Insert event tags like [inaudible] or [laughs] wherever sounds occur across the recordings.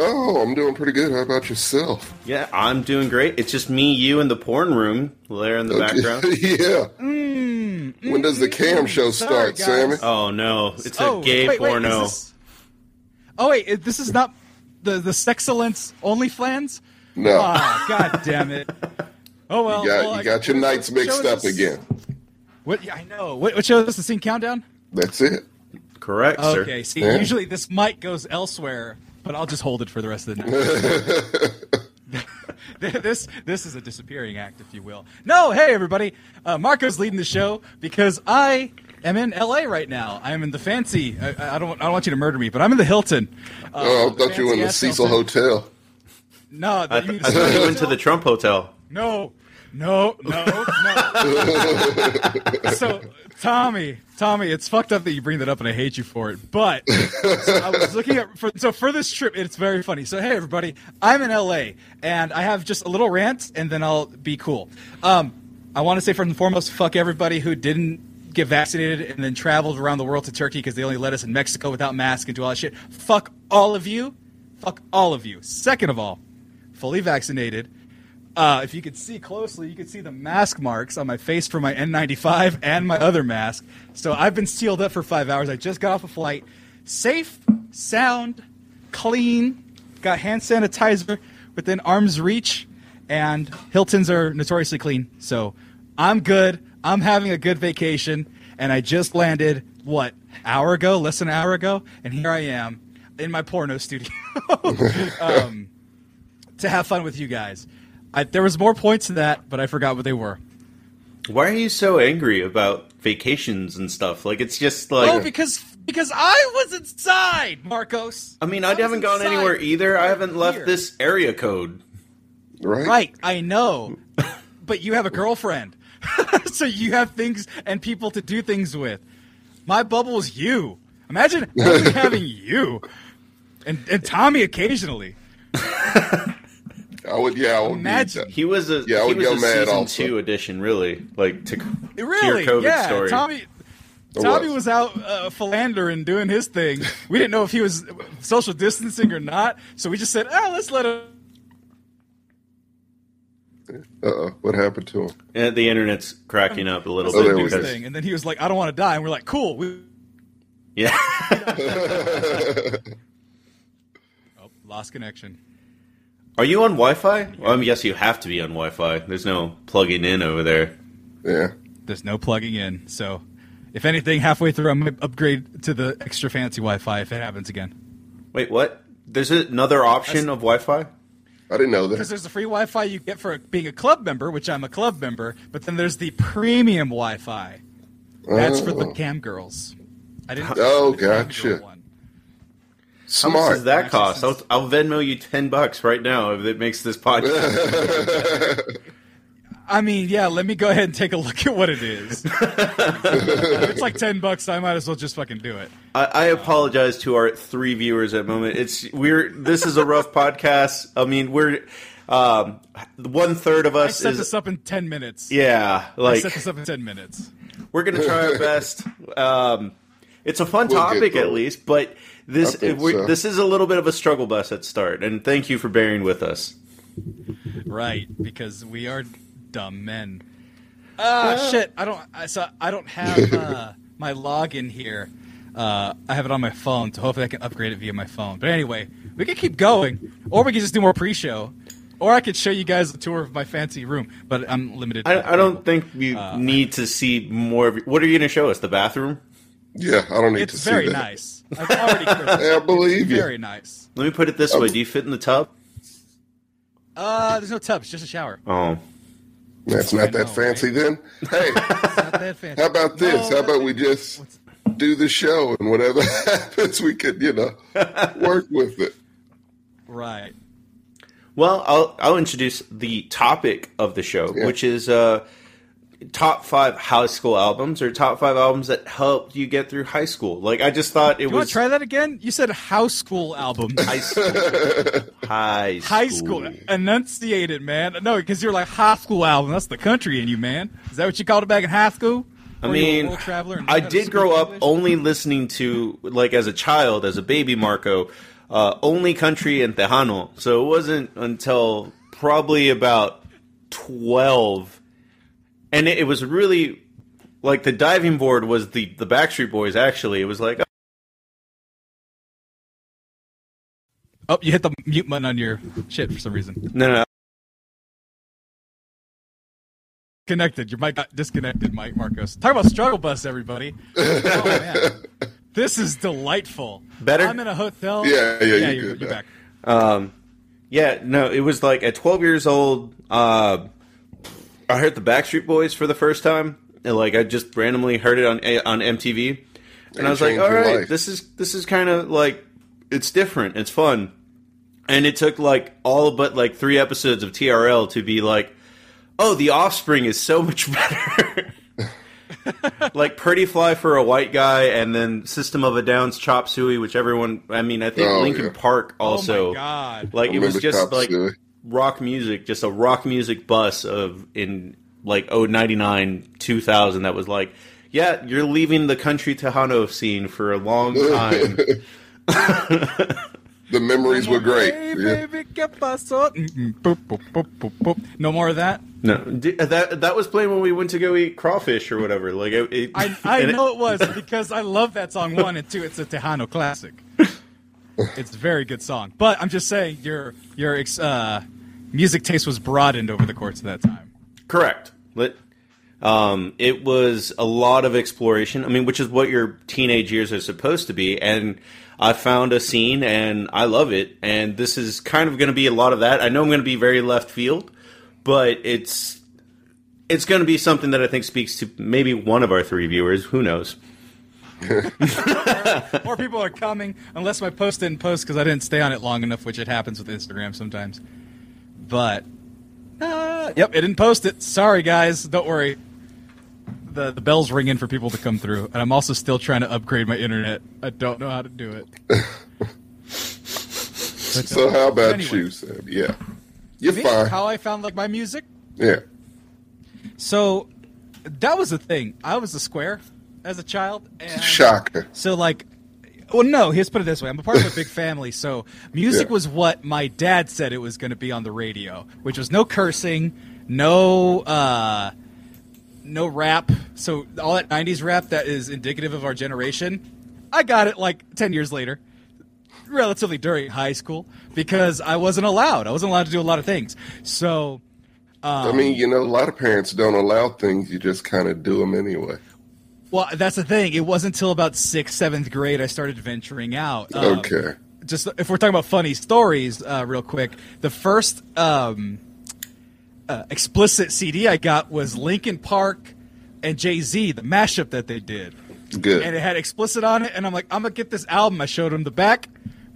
Oh, I'm doing pretty good. How about yourself? Yeah, I'm doing great. It's just me, you, and the porn room there in the background. [laughs] yeah. Mm, When does the cam show Sorry, start, guys. Sammy? Oh no, it's a Oh, gay wait, wait, porno. this- Oh wait, this is not the the Sexcellence OnlyFans. No. Ah, god damn it. [laughs] Oh well. you got, well, you I- got your nights mixed up this? again. What? yeah, I know. What, what show is this? The CincountDown. That's it. Correct, sir. Okay. See, Yeah. usually this mic goes elsewhere, but I'll just hold it for the rest of the night. [laughs] this this is a disappearing act, if you will. No, hey everybody, uh, Marco's leading the show because I am in L.A. right now. I'm in the fancy. I, I don't I don't want you to murder me, but I'm in the Hilton. Uh, Oh, I thought you were in the Cecil Hilton. Hotel. No, I, you mean th- I thought you went to the Trump Hotel. No, no, no, no. [laughs] so, Tommy, Tommy, it's fucked up that you bring that up, and I hate you for it. But so [laughs] I was looking at for, so for this trip, it's very funny. So, hey, everybody, I'm in LA, and I have just a little rant, and then I'll be cool. Um, I want to say first and foremost, fuck everybody who didn't get vaccinated and then traveled around the world to Turkey because they only let us in Mexico without masks and do all that shit. Fuck all of you. Fuck all of you. Second of all, fully vaccinated. Uh, if you could see closely, you could see the mask marks on my face from my N95 and my other mask. So I've been sealed up for five hours. I just got off a flight. Safe, sound, clean, got hand sanitizer within arm's reach, and Hiltons are notoriously clean. So I'm good. I'm having a good vacation, and I just landed, what, hour ago, less than an hour ago? And here I am in my porno studio. [laughs] um, to have fun with you guys. I, there was more points to that, but I forgot what they were. Why are you so angry about vacations and stuff? Like it's just oh, like oh, because because I was inside, Marcos. I mean, I, was haven't gone anywhere either. I haven't left Here. this area code. Right? Right, I know, but you have a girlfriend, [laughs] so you have things and people to do things with. My bubble is you. Imagine [laughs] having you, and and Tommy occasionally. [laughs] I would, yeah, I would need Imagine. He was a Yeah, I he was go a mad season also. two edition, really, like to, to Really? your COVID yeah, story. Tommy. Or Tommy what? was out uh, philandering, doing his thing. We didn't know if he was social distancing or not, so we just said, "Oh, let's let him." Uh-oh, what happened to him? And the internet's cracking up a little Oh, bit we do his thing. And then he was like, "I don't want to die," and we're like, "Cool." We yeah. [laughs] [laughs] oh, lost connection. Are you on Wi-Fi? Well, I mean, yes, you have to be on Wi-Fi. There's no plugging in over there. Yeah. There's no plugging in, so if anything, halfway through, I might upgrade to the extra fancy Wi-Fi if it happens again. Wait, what? There's another option of Wi-Fi. I didn't know that. Because there's the free Wi-Fi you get for being a club member, which I'm a club member, but then there's the premium Wi-Fi. That's for the Oh. cam girls. I didn't. Oh, the cam gotcha. Girl. How much does that cost? I'll, since- I'll Venmo you ten bucks right now if it makes this podcast. [laughs] I mean, yeah. Let me go ahead and take a look at what it is. [laughs] if it's like ten bucks, I might as well just fucking do it. I, I apologize to our three viewers at the moment. It's we're this is a rough podcast. I mean, we're um, one third of I us set is this up in ten minutes. yeah, I like set this up in ten minutes. we're gonna try our best. Um, it's a fun We'll topic at least, but this I we're, so. this is a little bit of a struggle bus at start, and thank you for bearing with us. Right, because we are dumb men. Ah, shit! I don't. I, so I don't have [laughs] uh, my login here. Uh, I have it on my phone, so hopefully I can upgrade it via my phone. But anyway, we can keep going, or we can just do more pre-show, or I could show you guys a tour of my fancy room. But I'm limited. I, I don't think you Uh, need to see more. of What are you gonna show us? The bathroom? Yeah, I don't need to It's very nice. I've already [laughs] christened I believe you. Very nice. Let me put it this way: Do you fit in the tub? Uh, there's no tub. It's just a shower. Oh, That's not that know, fancy then. Hey, It's not that fancy. how about this? No, how about thing- we just what's- do the show and whatever [laughs] happens, we could, you know, work with it. Right. Well, I'll I'll introduce the topic of the show, Yeah. which is uh, top five high school albums or top five albums that helped you get through high school. Like I just thought it You want was to try that again? You said house school album. [laughs] high school. high school. High school. Enunciate it, man. No, because you're like high school album. That's the country in you, man. Is that what you called it back in high school? I Were you a mean, I knew how to did grow up English? only listening to like as a child, as a baby Marco, uh, only country in Tejano. So it wasn't until probably about twelve, and it, it was really like the diving board was the the Backstreet Boys. Actually, it was like Oh, you hit the mute button on your shit for some reason. no, no, Connected. Your mic got disconnected, Mike Marcos. Talk about struggle bus, everybody. [laughs] Oh, man. This is delightful. Better? I'm in a hotel. Yeah, yeah, you're you're, good you're back. Um, yeah, no, it was like at 12 years old. Uh, I heard the Backstreet Boys for the first time. And, like I just randomly heard it on eh, on MTV, and I was like, changed "All your right, life. this is this is kind of like it's different, it's fun." And it took like all but like three episodes of TRL to be like, "Oh, The Offspring is so much [laughs] better." like Pretty Fly for a white guy, and then System of a Down's Chop Suey, which everyone, I mean, I think Oh, Linkin yeah. Park also. oh my god. Like I it was just Chop like Suey. Rock music, just a rock music bus of in like oh 99, 2000 that was like, yeah, you're leaving the country Tejano scene for a long [laughs] time. [laughs] The memories were great. Hey, Yeah. baby. No more of that. no, that that was playing when we went to go eat crawfish or whatever. Like it, it- I, I and it- know it was [laughs] because I love that song one and two. It's a Tejano classic. It's a very good song, but I'm just saying your your ex- uh, music taste was broadened over the course of that time. Correct. But um, it was a lot of exploration. I mean, which is what your teenage years are supposed to be. And I found a scene, and I love it. And this is kind of going to be a lot of that. I know I'm going to be very left field, but it's it's going to be something that I think speaks to maybe one of our three viewers. Who knows? [laughs] More people are coming, unless my post didn't post because I didn't stay on it long enough, which it happens with Instagram sometimes. But, uh, yep, it didn't post it. Sorry, guys. Don't worry. The, the bell's ringing for people to come through, and I'm also still trying to upgrade my internet. I don't know how to do it. [laughs] So uh, how about anyway, you, Sam? Yeah, you're me, fine. How I found like my music? yeah, So that was the thing. I was a square as a child, and shocker. So like, well, no. Here's put it this way: I'm a part of a big [laughs] family, so music Yeah. was what my dad said it was going to be on the radio, which was no cursing, no, uh, no rap. So all that '90s rap that is indicative of our generation, I got it like ten years later, relatively during high school, because I wasn't allowed. I wasn't allowed to do a lot of things. So. I mean, you know, a lot of parents don't allow things; you just kind of do them anyway. Well, that's the thing. It wasn't until about sixth, seventh grade I started venturing out. Um, Okay. Just if we're talking about funny stories, uh, real quick, the first um, uh, explicit CD I got was Linkin Park and Jay Z, the mashup that they did, Good. and it had explicit on it. And I'm like, I'm gonna get this album. I showed him the back,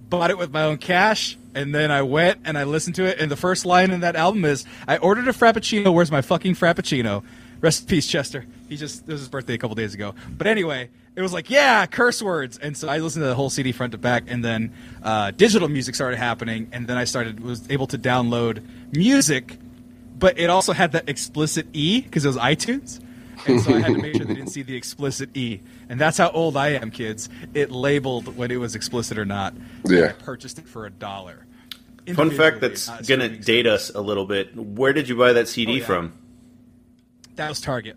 bought it with my own cash, and then I went and I listened to it. And the first line in that album is, "I ordered a frappuccino. Where's my fucking frappuccino?" Rest in peace, Chester. He just it was his birthday a couple days ago. But anyway, it was like, yeah, curse words. And so I listened to the whole CD front to back, and then uh, digital music started happening, and then I started was able to download music, but it also had that explicit E because it was iTunes. And so I had to make sure they didn't see the explicit E. And that's how old I am, kids. It labeled when it was explicit or not. Yeah. I purchased it for a dollar. Fun fact that's going to date us a little bit. Where did you buy that CD Oh, yeah. from? That was Target.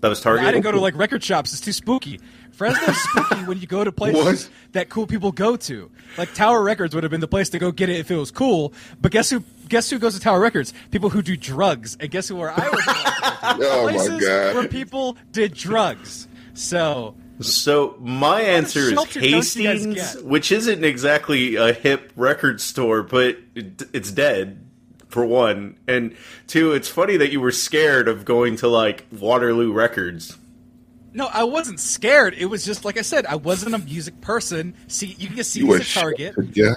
That was Target. I didn't go to like record shops. It's too spooky. Fresno's spooky when you go to places What? that cool people go to. Like Tower Records would have been the place to go get it if it was cool. But guess who? Guess who goes to Tower Records? People who do drugs. And guess who? Where I was? [laughs] oh my god. where people did drugs. So So my answer is shelter don't you guys Hastings, which isn't exactly a hip record store, but it, it's dead for one, and two. It's funny that you were scared of going to like Waterloo Records. no, I wasn't scared. It was just like I said. I wasn't a music person. See, you can see You were CDs at Target. shocked, Yeah.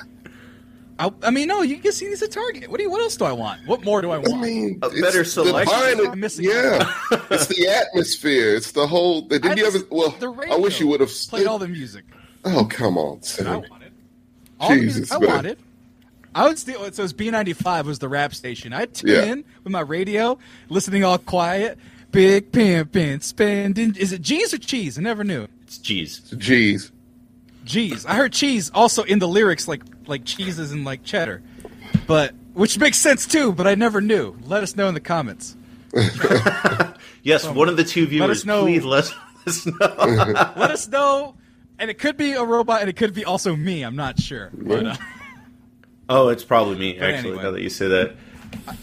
I, I mean, no, you can see CDs at Target. What do you? What else do I want? What more do I want? I mean, A better selection. violent- I'm yeah, [laughs] it's the atmosphere. It's the whole. Did I you ever? Well, the I wish you would have played all the music. Oh come on, I Sam. wanted. All the Jesus, music I man. wanted. I would still. So it was B ninety five was the rap station. I'd tune Yeah. in with my radio, listening all quiet. Big pimpin' spending. Is it G's or cheese? I never knew. It's jeez. Jeez. Cheese. I heard cheese also in the lyrics, like like cheeses and like cheddar, but which makes sense too. But I never knew. Let us know in the comments. [laughs] Yes, one of the two viewers. Let us know- Please let us know. [laughs] Let us know. And it could be a robot, and it could be also me. I'm not sure. But uh, oh, it's probably me. Actually, anyway. now that you say that.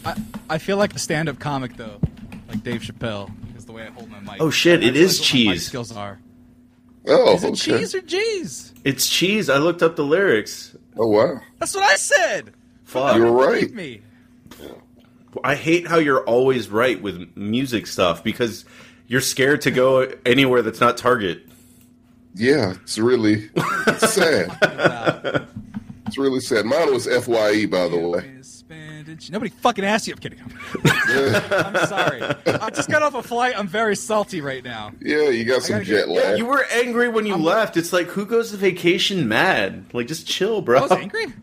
I, I feel like a stand-up comic though, like Dave Chappelle, is the way I hold my mic. Oh, shit, It is I realize is what my cheese. skills are. Oh, Is it okay. cheese or cheese? It's cheese. I looked up the lyrics. Oh wow. That's what I said. Fuck. You're right. me. I hate how you're always right with music stuff because you're scared to go anywhere that's not Target. Yeah, it's really it's [laughs] sad. It's really sad. Mine was Fye, by the way. Nobody fucking asked you. I'm kidding. [laughs] I'm sorry. I just got off a flight. I'm very salty right now. Yeah, you got some gotta get- jet lag. You were angry when you I'm- left. It's like who goes to vacation mad? Like just chill, bro. I was angry. [laughs]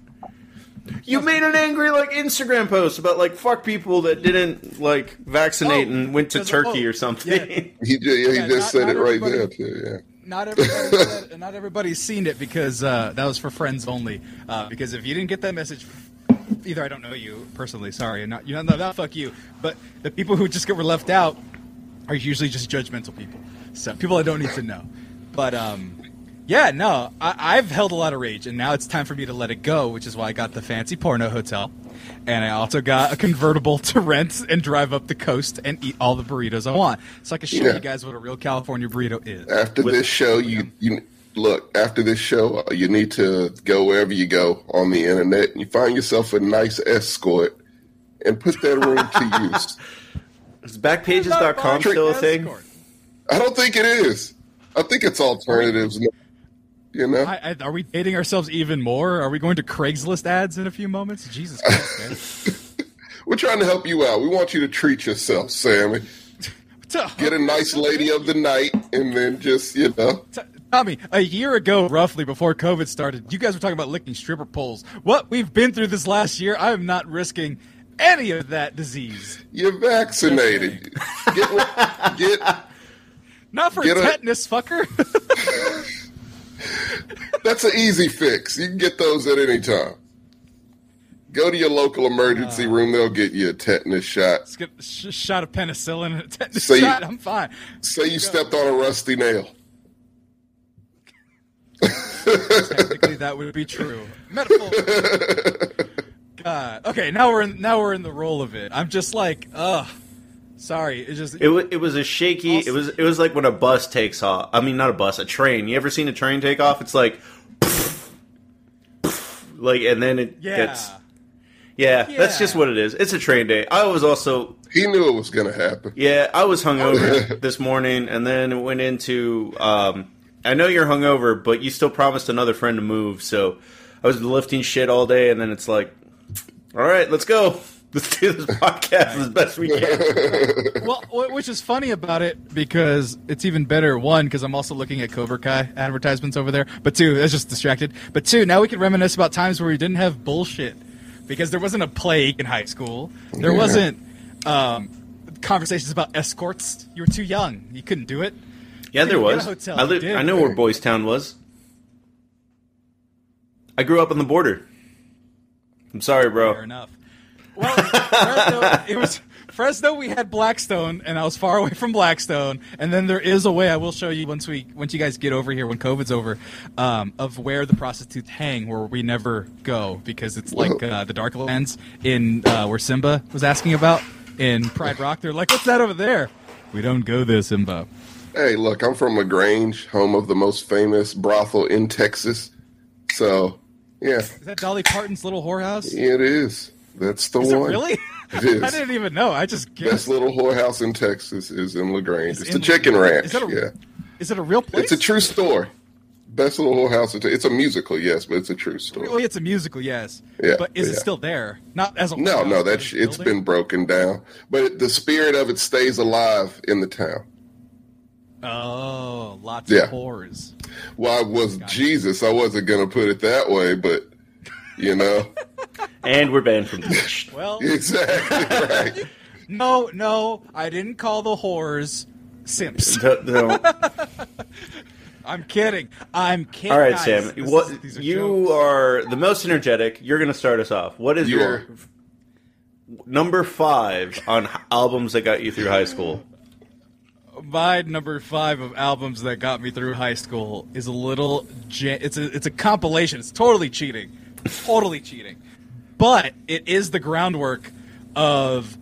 You made an angry like Instagram post about like fuck people that didn't like vaccinate Oh, and went to oh, Turkey oh, or something. yeah. [laughs] He, ju- yeah, he Yeah, just not- said not it right there too. Yeah. Not everybody, not everybody's seen it because uh, that was for friends only. Uh, because if you didn't get that message, either I don't know you personally, sorry, and not you know, that fuck you. But the people who just get were left out are usually just judgmental people. So people I don't need to know. But um, yeah, no, I, I've held a lot of rage, and now it's time for me to let it go, which is why I got the fancy porno hotel. And I also got a convertible to rent and drive up the coast and eat all the burritos I want. So I can show Yeah. you guys what a real California burrito is. After With- this show, you you look. After this show, uh, you need to go wherever you go on the internet and you find yourself a nice escort and put that room to [laughs] use. Is backpages.com still a thing? I don't think it is. I think it's alternatives. You know, I, I, are we dating ourselves even more? Are we going to Craigslist ads in a few moments? Jesus Christ, man. [laughs] we're trying to help you out. We want you to treat yourself, Sammy. [laughs] Get a nice lady of the night, and then just you know. Tommy, a year ago, roughly before COVID started, you guys were talking about licking stripper poles. What we've been through this last year, I am not risking any of that disease. You're vaccinated. Get, get [laughs] Not for Get a- tetanus, fucker. That's an easy fix. You can get those at any time. Go to your local emergency uh. room; they'll get you a tetanus shot. Let's get a sh- shot of penicillin and a tetanus you- shot. I'm fine. Say you stepped on a rusty nail. Technically, that would be true. Metaphor. [laughs] God. Okay, now we're in, now we're in the role of it. I'm just like, ugh. Sorry, it just It was, it was a shaky. Also- It was it was like when a bus takes off. I mean, not a bus, a train. You ever seen a train take off? It's like, like, and then it yeah. gets. Yeah, that's just what it is. It's a train day. I was also He knew it was going to happen. Yeah, I was hungover [laughs] this morning, and then it went into. Um, I know you're hungover, but you still promised another friend to move, so I was lifting shit all day, and then it's like, all right, let's go. Let's do this podcast as best we can. [laughs] well, which is funny about it because it's even better. One, because I'm also looking at Cobra Kai advertisements over there. But two, that's just distracted. But two, now we can reminisce about times where we didn't have bullshit because there wasn't a plague in high school. There Yeah. wasn't um, conversations about escorts. You were too young. You couldn't do it. Yeah, there was. hotel. I, I know where Boys Town was. I grew up on the border. I'm sorry, Fair bro. enough. Well, Fresno, it was Fresno. We had Blackstone, and I was far away from Blackstone. And then there is a way I will show you once we once you guys get over here when COVID's over, um, of where the prostitutes hang, where we never go because it's like uh, the Dark Lands in uh, where Simba was asking about in Pride Rock. They're like, "What's that over there?" We don't go there, Simba. Hey, look, I'm from LaGrange, home of the most famous brothel in Texas. So, yeah, Is that Dolly Parton's little whorehouse? it is. That's the Is it one. really? It. [laughs] I didn't even know. I just Best guessed. little whorehouse in Texas is in LaGrange. It's, in the Chicken LaGrange. Ranch. Is a- yeah, Is it a real place? it's a true story. Best little whorehouse. in Te- It's a musical, yes, but it's a true story. Well, it's a musical, yes. Yeah, but is it still there? Not as a No, no, that's it's been broken down, but it, the spirit of it stays alive in the town. Oh, lots Yeah. of whores. Well, I was Jesus. I wasn't gonna put it that way, but you know, And we're banned from Twitch. [laughs] Well, exactly right. [laughs] no, no, I didn't call the whores simps. Don't- don't- [laughs] I'm kidding. I'm kidding. All right, guys. Sam. This What is- are you jokes. are the most energetic. You're going to start us off. What is You your number five on albums that got you through high school? my number five of albums that got me through high school is a little. Ja- it's a it's a compilation. It's totally cheating, totally cheating, but it is the groundwork of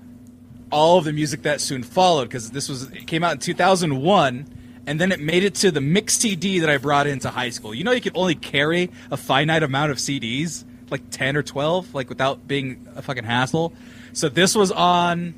all of the music that soon followed because this was it came out in 2001 and then it made it to the mix CD that I brought into high school. You know, you can only carry a finite amount of CDs, like 10 or 12, like without being a fucking hassle. So this was on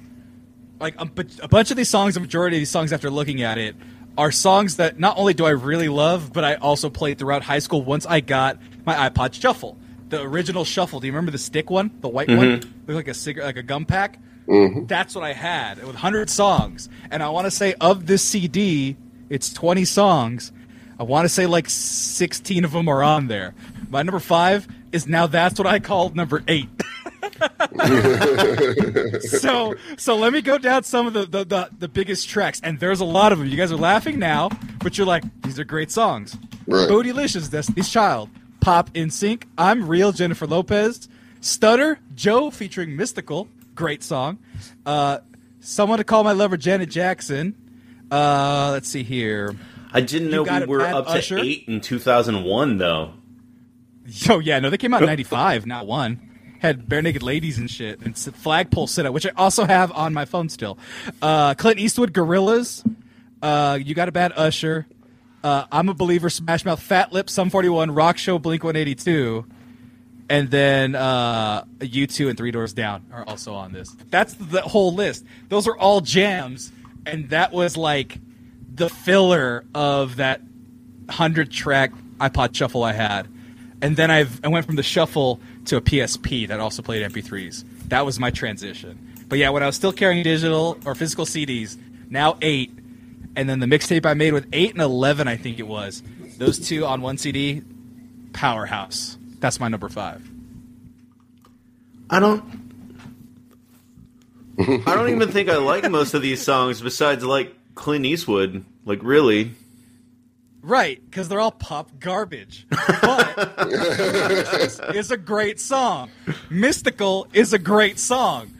like a, a bunch of these songs, a majority of these songs, after looking at it, are songs that not only do I really love, but I also played throughout high school once I got my iPod Shuffle, the original Shuffle. Do you remember the stick one, the white mm-hmm. one, looked like a cigarette, like a gum pack? Mm-hmm. That's what I had with 100 songs, and I want to say of this CD, it's 20 songs. I want to say like 16 of them are on there. My number five is now that's what I called number eight. [laughs] so so let me go down some of the, the, the, the biggest tracks, and there's a lot of them. You guys are laughing now, but you're like, these are great songs. Right. Bootylicious, Destiny's Child, Pop in Sync, I'm Real, Jennifer Lopez, Stutter, Joe featuring Mystikal, great song. Uh, Someone to Call My Lover, Janet Jackson. Uh, let's see here. I didn't know we it, were up to eight in 2001, though. [laughs] Oh yeah, no, they came out in '95, not one. Had Barenaked Ladies and shit, and Flagpole Sitta, which I also have on my phone still. Uh, Clint Eastwood, Gorillaz. Uh, you got a bad Usher. Uh, I'm a believer. Smash Mouth, Fat Lip, Sum 41, Rock Show, Blink 182, and then uh, U2 and Three Doors Down are also on this. That's the whole list. Those are all jams, and that was like the filler of that hundred track iPod shuffle I had, and then I've I went from the shuffle to a PSP that also played MP3s. That was my transition. But yeah, when I was still carrying digital or physical CDs, now eight, and then the mixtape I made with eight and eleven, I think it was. Those two on one CD, powerhouse. That's my number five. I don't. I don't even think I like most of these songs besides like Clint Eastwood. Like really, Right, because they're all pop garbage. But [laughs] is a great song. Mystikal is a great song.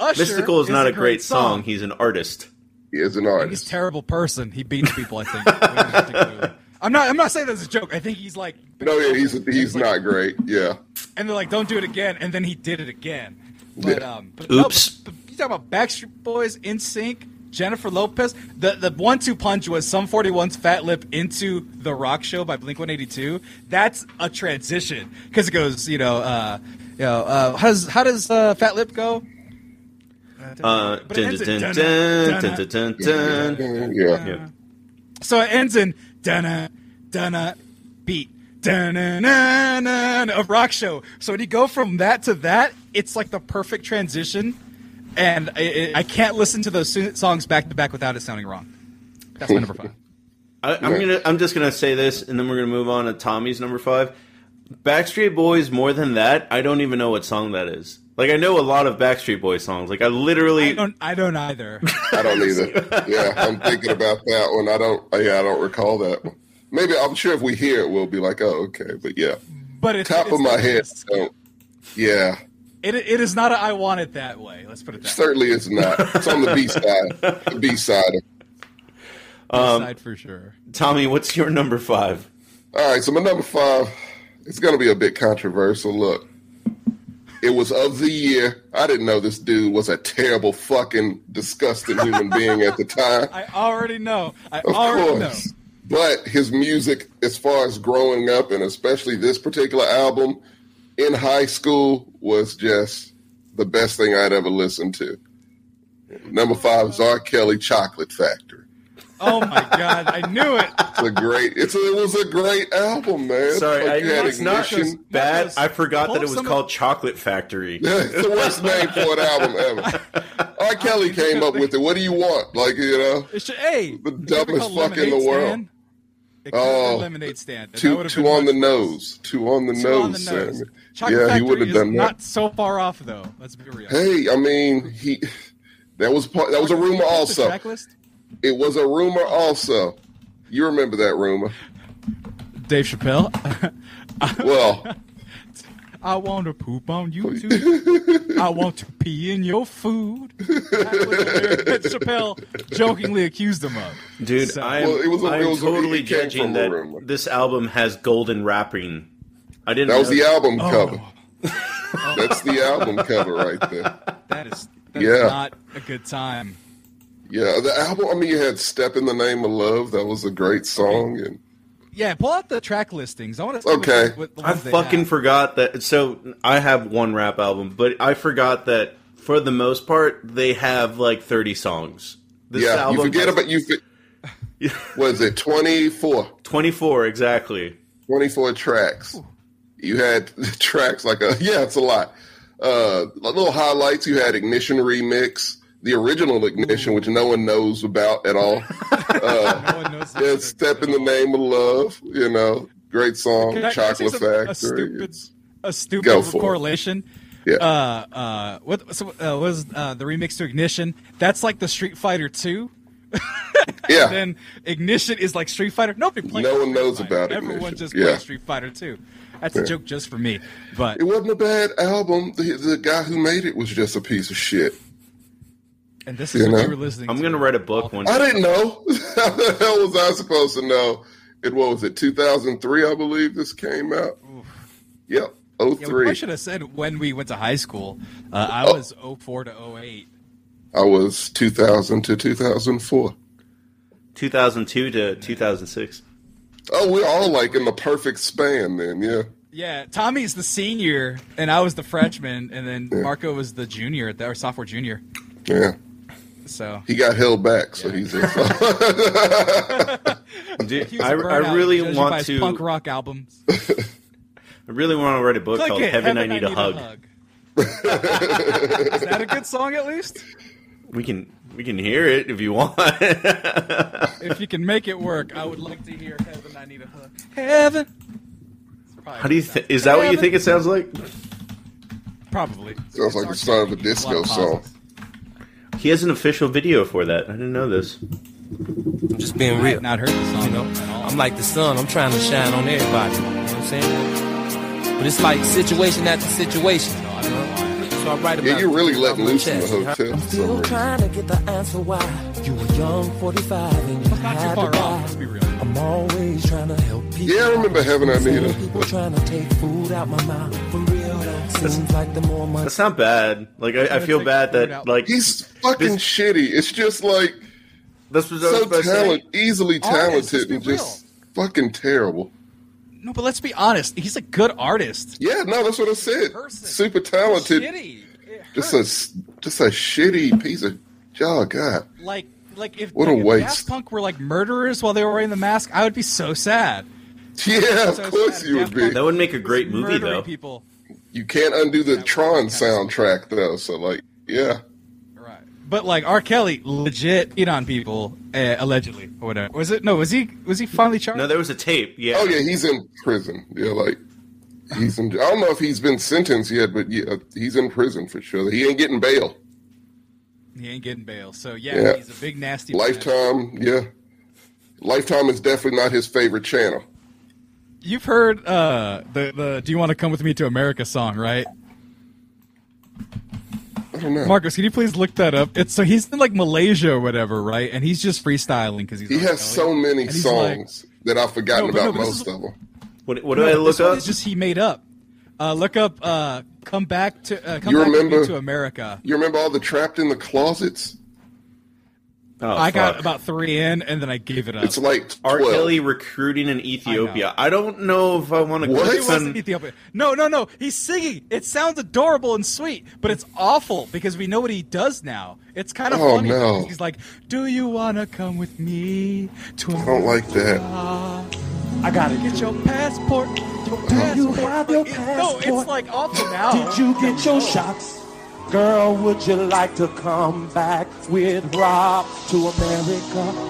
Usher Mystikal is not a great, song. song. He's an artist. He is an He's a terrible person. He beats people. I think. I'm not. I'm not saying that's a joke. I think he's like. No, yeah, he's he's like- not great. Yeah, And they're like, "Don't do it again," and then he did it again. But Yeah. um, but no, Oops. but, but you talk about Backstreet Boys, NSYNC, Jennifer Lopez. The the one two punch was Sum 41's Fat Lip into the Rock Show by Blink 182. That's a transition because it goes, you know, uh, you know, uh, how does how does uh, Fat Lip go? Uh, it ends in dun, dun, dun, dun, dun, dun. yeah. Yeah. So it ends in dun dun beat dun a rock show. So when you go from that to that, it's like the perfect transition, and I, I can't listen to those songs back to back without it sounding wrong. That's my number five. I, I'm gonna. I'm just gonna say this, and then we're gonna move on to Tommy's number five. Backstreet Boys. More than that, I don't even know what song that is. Like I know a lot of Backstreet Boys songs. Like I literally. I don't. I don't either. [laughs] I don't either. Yeah, I'm thinking about that one. I don't. Yeah, I don't recall that one. Maybe I'm sure if we hear it, we'll be like, oh, okay. But yeah, But it's top it's of my head, best. don't. Yeah, It, it is not. A, I want it that way. Let's put it that certainly it's not. It's on the B side. The B side. way. Um, Side for sure. Tommy, what's your number five? All right, so my number five, it's going to be a bit controversial. Look, it was of the year. I didn't know this dude was a terrible, fucking, disgusting human being at the time. [laughs] I already know. I Of already know. But his music, as far as growing up, and especially this particular album in high school, was just the best thing I'd ever listened to. Number five is R. Kelly Chocolate Factory. Oh my god! I knew it. It's a great. It's a, it was a great album, man. Sorry, I, Like, you had it's not Ignition. bad. Marcos, I forgot that it was some called Chocolate Factory. [laughs] it's the worst name for an album ever. R. Kelly [laughs] came up with it. What do you want? Like you know, It should, hey, The it dumbest been fuck in the Lemonade world. Stand. It could've Oh, lemonade stand. two two on the nose, two on the. Two nose. on the nose. Sam. Chocolate yeah, he would have done that. not so far off though. Let's be real. Hey, I mean, he that was part, that was a rumor The also. Track list? It was a rumor also. You remember that rumor? Dave Chappelle. [laughs] Well, [laughs] I want to poop on you [laughs] too. I want to pee in your food. That was the lyric that Chappelle jokingly accused him of. Dude, So- I am, Well, it was a- I am it was totally it came judging that rumor. this album has golden wrapping. I didn't. that was know- the album Oh. cover. That's the album cover right there. That is that's Yeah. not a good time. Yeah, the album. I mean, you had "Step in the Name of Love." That was a great song, and Yeah, pull out the track listings. I want to Okay. What, what I fucking have. forgot that. So I have one rap album, but I forgot that for the most part they have like thirty songs. This yeah, album you forget has about you. fi- [laughs] Was it 24? twenty-four exactly. 24 tracks. You had [laughs] tracks like a yeah, it's a lot. Uh, little highlights. You had Ignition remix, the original Ignition, which no one knows about at all. [laughs] No one knows [laughs] Yeah, "Step in the Name of Love." You know, great song. Can I- can I Chocolate some- Factory. A stupid, a stupid for it. correlation. Yeah. Uh, uh, what so, uh, was uh, the remix to Ignition? That's like the Street Fighter Two. [laughs] yeah, Then Ignition is like Street Fighter. Nobody plays. No one Street knows Fighter. about it. Everyone just Yeah. plays Street Fighter Two. That's a joke just for me. But it wasn't a bad album. The, the guy who made it was just a piece of shit. And this is You what know? you were listening. I'm gonna write a book one. I day. didn't know. [laughs] How the hell was I supposed to know? It what was it? 2003, I believe this came out. Yep, Yeah, we 03. probably should have said when we went to high school. Uh, I Oh. was 04 to 08. I was 2000 to 2004. 2002 to 2006. Oh, we're all like in the perfect span then, yeah. Yeah, Tommy's the senior, and I was the freshman, and then Marco was the junior, at or sophomore junior. Yeah. So He got held back, so he's in. [laughs] [laughs] Dude, he was I, a I burnout, really judging want to. punk rock albums. [laughs] I really want to write a book Click called it. Heaven, I Need, a, hug. Is that a good song at least? We can we can hear it if you want. If you can make it work, I would like to hear "Heaven, I Need a Hug." Heaven. It's How do you? what Th- it is that what you think it sounds like? Probably. Sounds like the start of a disco song. He has an official video for that. I didn't know this. I'm just being real. not heard the song You know. I'm like the sun. I'm trying to shine on everybody. You know what I'm saying? But it's like situation after situation. You know? So I write about Yeah, you're really it letting off loose in the chest, you hotel. I'm still reason. trying to get the answer why you were young, 45, and you Not had to far die. Let's be real. I'm always trying to help people. Yeah, I remember having I Need Some a- people trying to take food out my mouth. For seems like the more money. That's not bad. Like I, I feel take bad that out. like He's fucking This- shitty. It's just like this was what I was so about to say. talented, easily talented, and just fucking terrible. No, but let's be honest. He's a good artist. Yeah, no, that's what I said. Person. Super talented. Just a just a shitty piece of oh god. like like if, What like a if waste. Daft Punk were like murderers while they were wearing the mask, I would be so sad. Yeah, of course sad. you would be. Punk That would make a great movie though. People. You can't undo the Tron would be kinda soundtrack though. So like, yeah, Right. But like R. Kelly, legit hit on people, uh, allegedly or whatever. Was it? No, was he? Was he finally charged? No, there was a tape. Yeah. oh yeah, he's in prison. Yeah, like he's in. I don't know if he's been sentenced yet, but yeah, he's in prison for sure. He ain't getting bail. He ain't getting bail. So yeah, Yeah. he's a big nasty. man. Lifetime, yeah. Lifetime is definitely not his favorite channel. You've heard uh, the the "Do you want to come with me to America" song, right? I. Marcus, can you please look that up? It's so he's in like Malaysia or whatever, right? And he's just freestyling because he's he has Kelly. so many And he's like- songs that I've forgotten No, but no, about most is- of them. What, what do I look this one up? is just he made up. Uh, look up. Uh, come back to uh, come You back remember- to America. You remember all the trapped in the closets? Oh, I got about three in, and then I gave it up. It's like R. 12. Kelly recruiting in Ethiopia. I, don't know if I want to What? go He wasn't Ethiopia. No, no, no. He's singing. It sounds adorable and sweet, but it's awful because we know what he does now. It's kind of Oh, funny. no. He's like, "Do you wanna come with me to I don't like that. I gotta Get your passport. Your passport. you have your Like, it- No, it's like awful now. Did you get your shots? Girl, would you like to come back with Rob to America?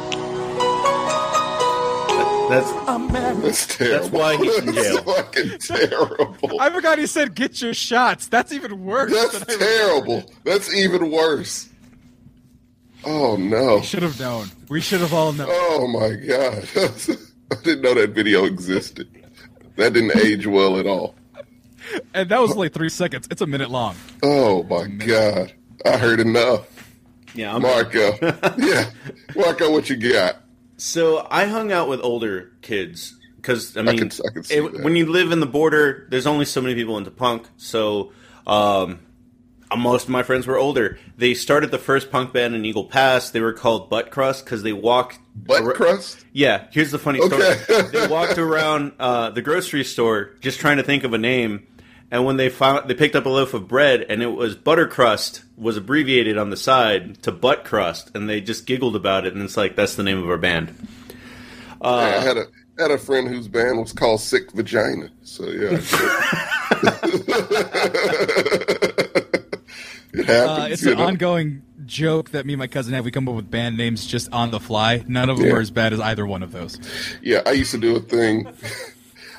That's America. That's terrible. why he's in That's jail. fucking terrible. I forgot he said, "Get your shots." That's even worse. That's than I terrible. That's even worse. Oh no. We should have known. We should have all known. Oh my god. [laughs] I didn't know that video existed. That didn't age well at all. [laughs] And that was only three seconds. It's a minute long. Oh my god. I heard enough. Yeah, I'm Marco. [laughs] yeah. Marco, what you got? So I hung out with older kids because I mean, can- I can see it- that. when you live in the border, there's only so many people into punk. So um, uh, most of my friends were older. They started the first punk band in Eagle Pass. They were called Butt Crust because they walked. Butt ar- crust? Yeah, here's the funny Okay. story. [laughs] they walked around uh, the grocery store just trying to think of a name. And when they found, they picked up a loaf of bread, and it was butter crust was abbreviated on the side to butt crust, and they just giggled about it. And it's like that's the name of our band. Yeah, I had a had a friend whose band was called Sick Vagina. So yeah. [laughs] [laughs] it happens. Uh, it's an know. ongoing joke that me and my cousin have. We come up with band names just on the fly. None of them Yeah. are as bad as either one of those. Yeah, I used to do a thing. [laughs]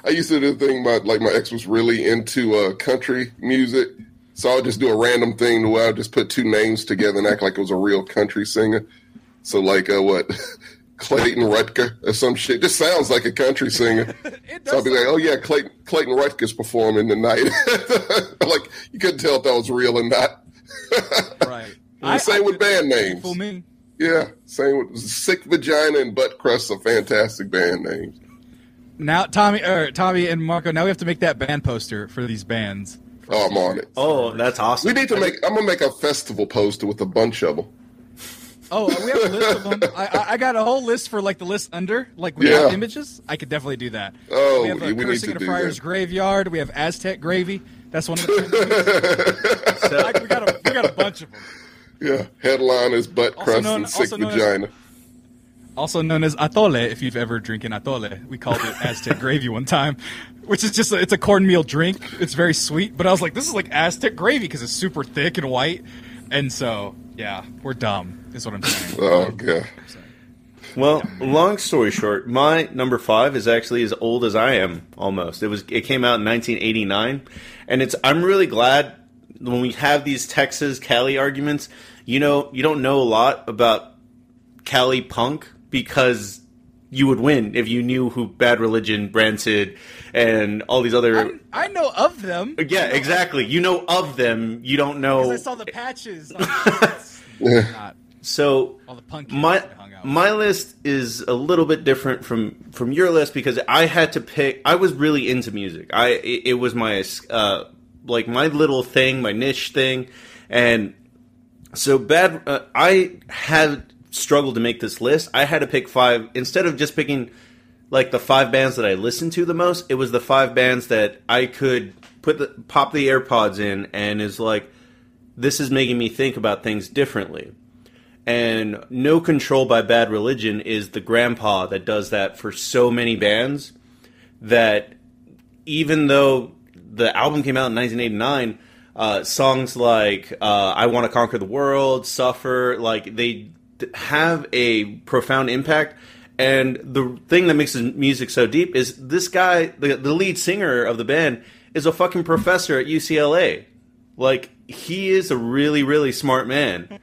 I used to do a thing about like my ex was really into uh, country music, so I would just do a random thing where I would just put two names together and act like it was a real country singer. So like uh, what, [laughs] Clayton Rutger or some shit. Just sounds like a country singer. [laughs] It So I'll be like, oh yeah, Clayton Clayton Rutger's performing tonight. [laughs] like you couldn't tell if that was real or not. right. The same with band names. Fool me. Yeah, same with Sick Vagina and Butt Crust are fantastic band names. Now, Tommy, or Tommy and Marco. Now we have to make that band poster for these bands. Oh, I'm on it. Oh, that's awesome. We need to make. I'm gonna make a festival poster with a bunch of them. Oh, we have a list of them. [laughs] I, I, I got a whole list for like the list under, like we Yeah. images. I could definitely do that. Oh, we have uh, yeah, a we need cursing to in a do friar's that. graveyard. We have Aztec gravy. That's one of the. [laughs] So- like, we got a we got a bunch of them. Yeah, headline is butt crust and sick also known as- vagina. Also known as atole. If you've ever drinking atole, we called it Aztec gravy one time, which is just a, it's a cornmeal drink. It's very sweet, but I was like, this is like Aztec gravy because it's super thick and white, and so yeah, we're dumb. Is what I'm saying. [laughs] Oh god. Well, long story short, my number five is actually as old as I am almost. It was it came out in 1989, and it's I'm really glad when we have these Texas Cali arguments. You know, you don't know a lot about Cali punk because you would win if you knew who Bad Religion, Rancid, and all these other. I, I know of them. yeah, exactly. You know of them. You don't know. Because I saw the patches. On the [laughs] shirts. Not So all the punk my that hung out. my list is a little bit different from from your list because I had to pick. I was really into music. I it, it was my uh like my little thing, my niche thing, and so bad. Uh, I had struggled to make this list. I had to pick five instead of just picking like the five bands that I listened to the most. It was the five bands that I could put the pop the AirPods in and is like this is making me think about things differently. And No Control by Bad Religion is the grandpa that does that for so many bands that even though the album came out in 1989, uh, songs like uh, I Want to Conquer the World, Suffer, like they have a profound impact. And the thing that makes his music so deep is this guy, the, the lead singer of the band, is a fucking professor at UCLA. Like, he is a really, really smart man.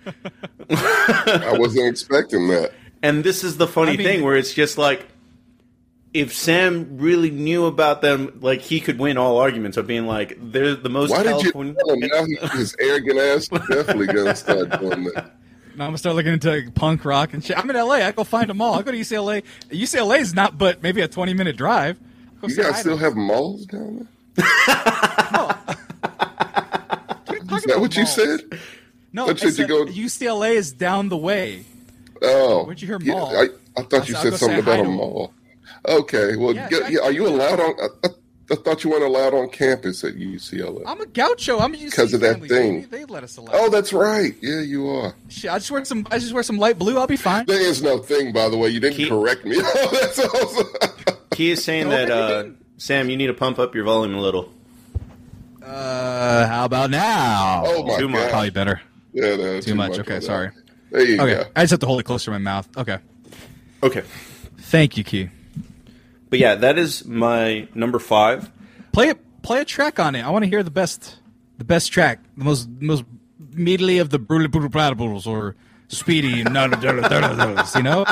I wasn't expecting that. And this is the funny I mean- thing where it's just like if Sam really knew about them, like he could win all arguments of being like they're the most Why did you California. tell him? Now he, [laughs] his arrogant ass definitely gonna start doing that. I'm gonna start looking into punk rock and shit. I'm in LA. I go find them all. I go to UCLA. UCLA is not but maybe a 20 minute drive. Go You guys still have malls down you there? [laughs] Is that what you said? No, I you said go- UCLA is down the way. Oh, Where'd you hear yeah, mall? I, I thought you I'll said something about a mall. Okay, well, Yeah, get- yeah, are you allowed on? I, I, I thought you weren't allowed on campus at UCLA. I'm a gaucho. I'm a Because of that family, thing. baby. They let us allow. Oh, that's right. Yeah, you are. Shit, I just wear some. I just wear some light blue. I'll be fine. There is no thing, by the way. You didn't Keep- correct me. [laughs] That's awesome. He is saying No, that uh. Sam, you need to pump up your volume a little. Uh, how about now? Oh my Too much. Probably better. Yeah, no, Too much. Okay, sorry. There you Okay, go. I just have to hold it closer to my mouth. Okay. Okay, Thank you, Key. But yeah, that is my number five. Play it. Play a track on it. I want to hear the best. The best track. The most most medley of the brutal brutal or speedy. [laughs] You know.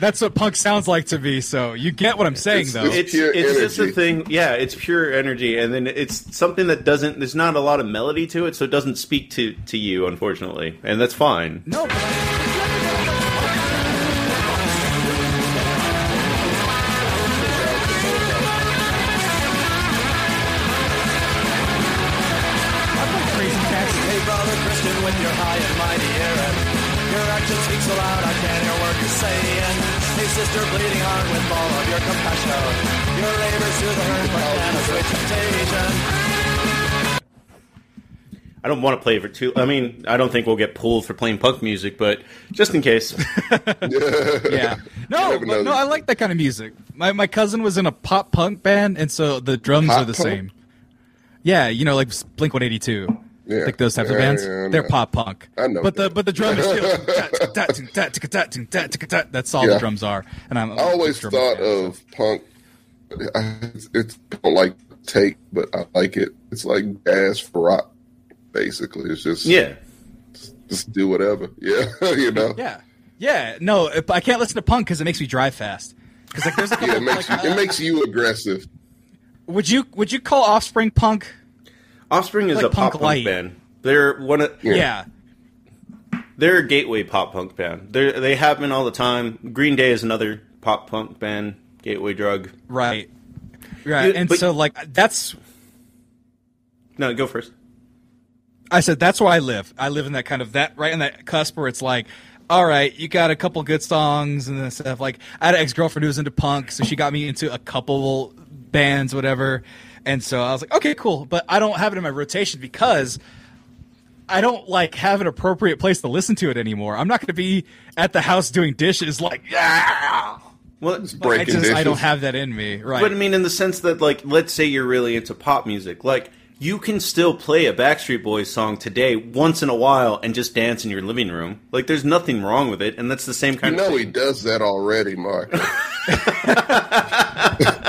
that's what punk sounds like to me. So you get what I'm saying, It's- though. it's- It's pure it's just a thing. Yeah, it's pure energy, and then it's something that doesn't. There's not a lot of melody to it, so it doesn't speak to to you, unfortunately, and that's fine. no, so loud, I can't hear what you're saying. Hey, sister, bleeding heart with all of your compassion. Your labors to the hurt, but can a sweet temptation. I don't want to play for too. I mean, I don't think we'll get pulled for playing punk music, but just in case. [laughs] Yeah. No, but no, I like that kind of music. My my cousin was in a pop punk band, and so the drums Pop are the punk? same. Yeah, you know, like Blink One Eighty Two. Yeah. Like those types of bands, yeah, I they're pop punk. I know but the but the drum is still [laughs] [laughs] that's all the drums are. And I'm I always drum thought fan, of punk. I, it's I don't like take, but I like it. It's like jazz for rock, basically. It's just yeah, just do whatever. [laughs] Yeah, you know. Yeah, yeah. No, I can't listen to punk because it makes me drive fast. Because like there's a couple. Yeah, it makes like, you, uh, it makes you aggressive. would you would you call Offspring punk? Offspring is Like a pop punk punk light. band. They're one of Yeah. Yeah. they're a gateway pop punk band. They they have been all the time. Green Day is another pop punk band. Gateway drug. Right. Right. Yeah, and but- so like that's No, go first. I said that's where I live. I live in that kind of that right in that cusp where it's like, all right, you got a couple good songs and stuff. Like I had an ex girlfriend who was into punk, so she got me into a couple bands, whatever. And so I was like, okay, cool. But I don't have it in my rotation because I don't like have an appropriate place to listen to it anymore. I'm not going to be at the house doing dishes like yeah. Well, I Breaking just dishes. I don't have that in me. Right. But I mean, in the sense that, like, let's say you're really into pop music, like you can still play a Backstreet Boys song today once in a while and just dance in your living room. Like, there's nothing wrong with it, and that's the same kind You kind know of. he does that already, Mark. [laughs] [laughs]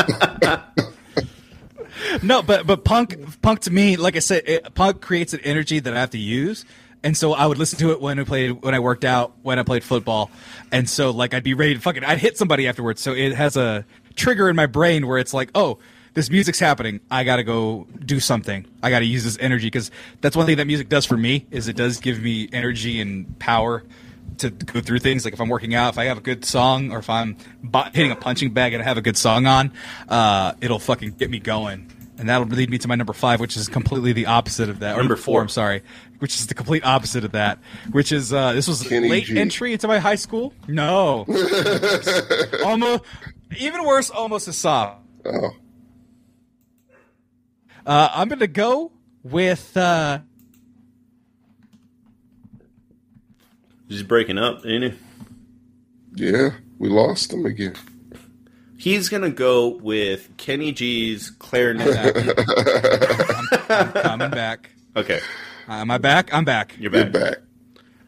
No, but but punk punk to me, like I said, it, punk creates an energy that I have to use, and so I would listen to it when I played when I worked out, when I played football, and so like I'd be ready to fucking I'd hit somebody afterwards. So it has a trigger in my brain where it's like, oh, this music's happening. I gotta go do something. I gotta use this energy because that's one thing that music does for me is it does give me energy and power to go through things. Like if I'm working out, if I have a good song, or if I'm hitting a punching bag and I have a good song on, uh, it'll fucking get me going. And that'll lead me to my number five, which is completely the opposite of that. Or Number number four, four. I'm sorry, which is the complete opposite of that. Which is uh, this was Kenny late G. entry into my high school. No, [laughs] almost even worse, almost a soft. Oh, Uh, I'm gonna go with uh, He's breaking up, ain't he? yeah, we lost him again. He's gonna go with Kenny G's clarinet. [laughs] I'm coming back. okay, Uh, am I back? I'm back. you're You're back. back.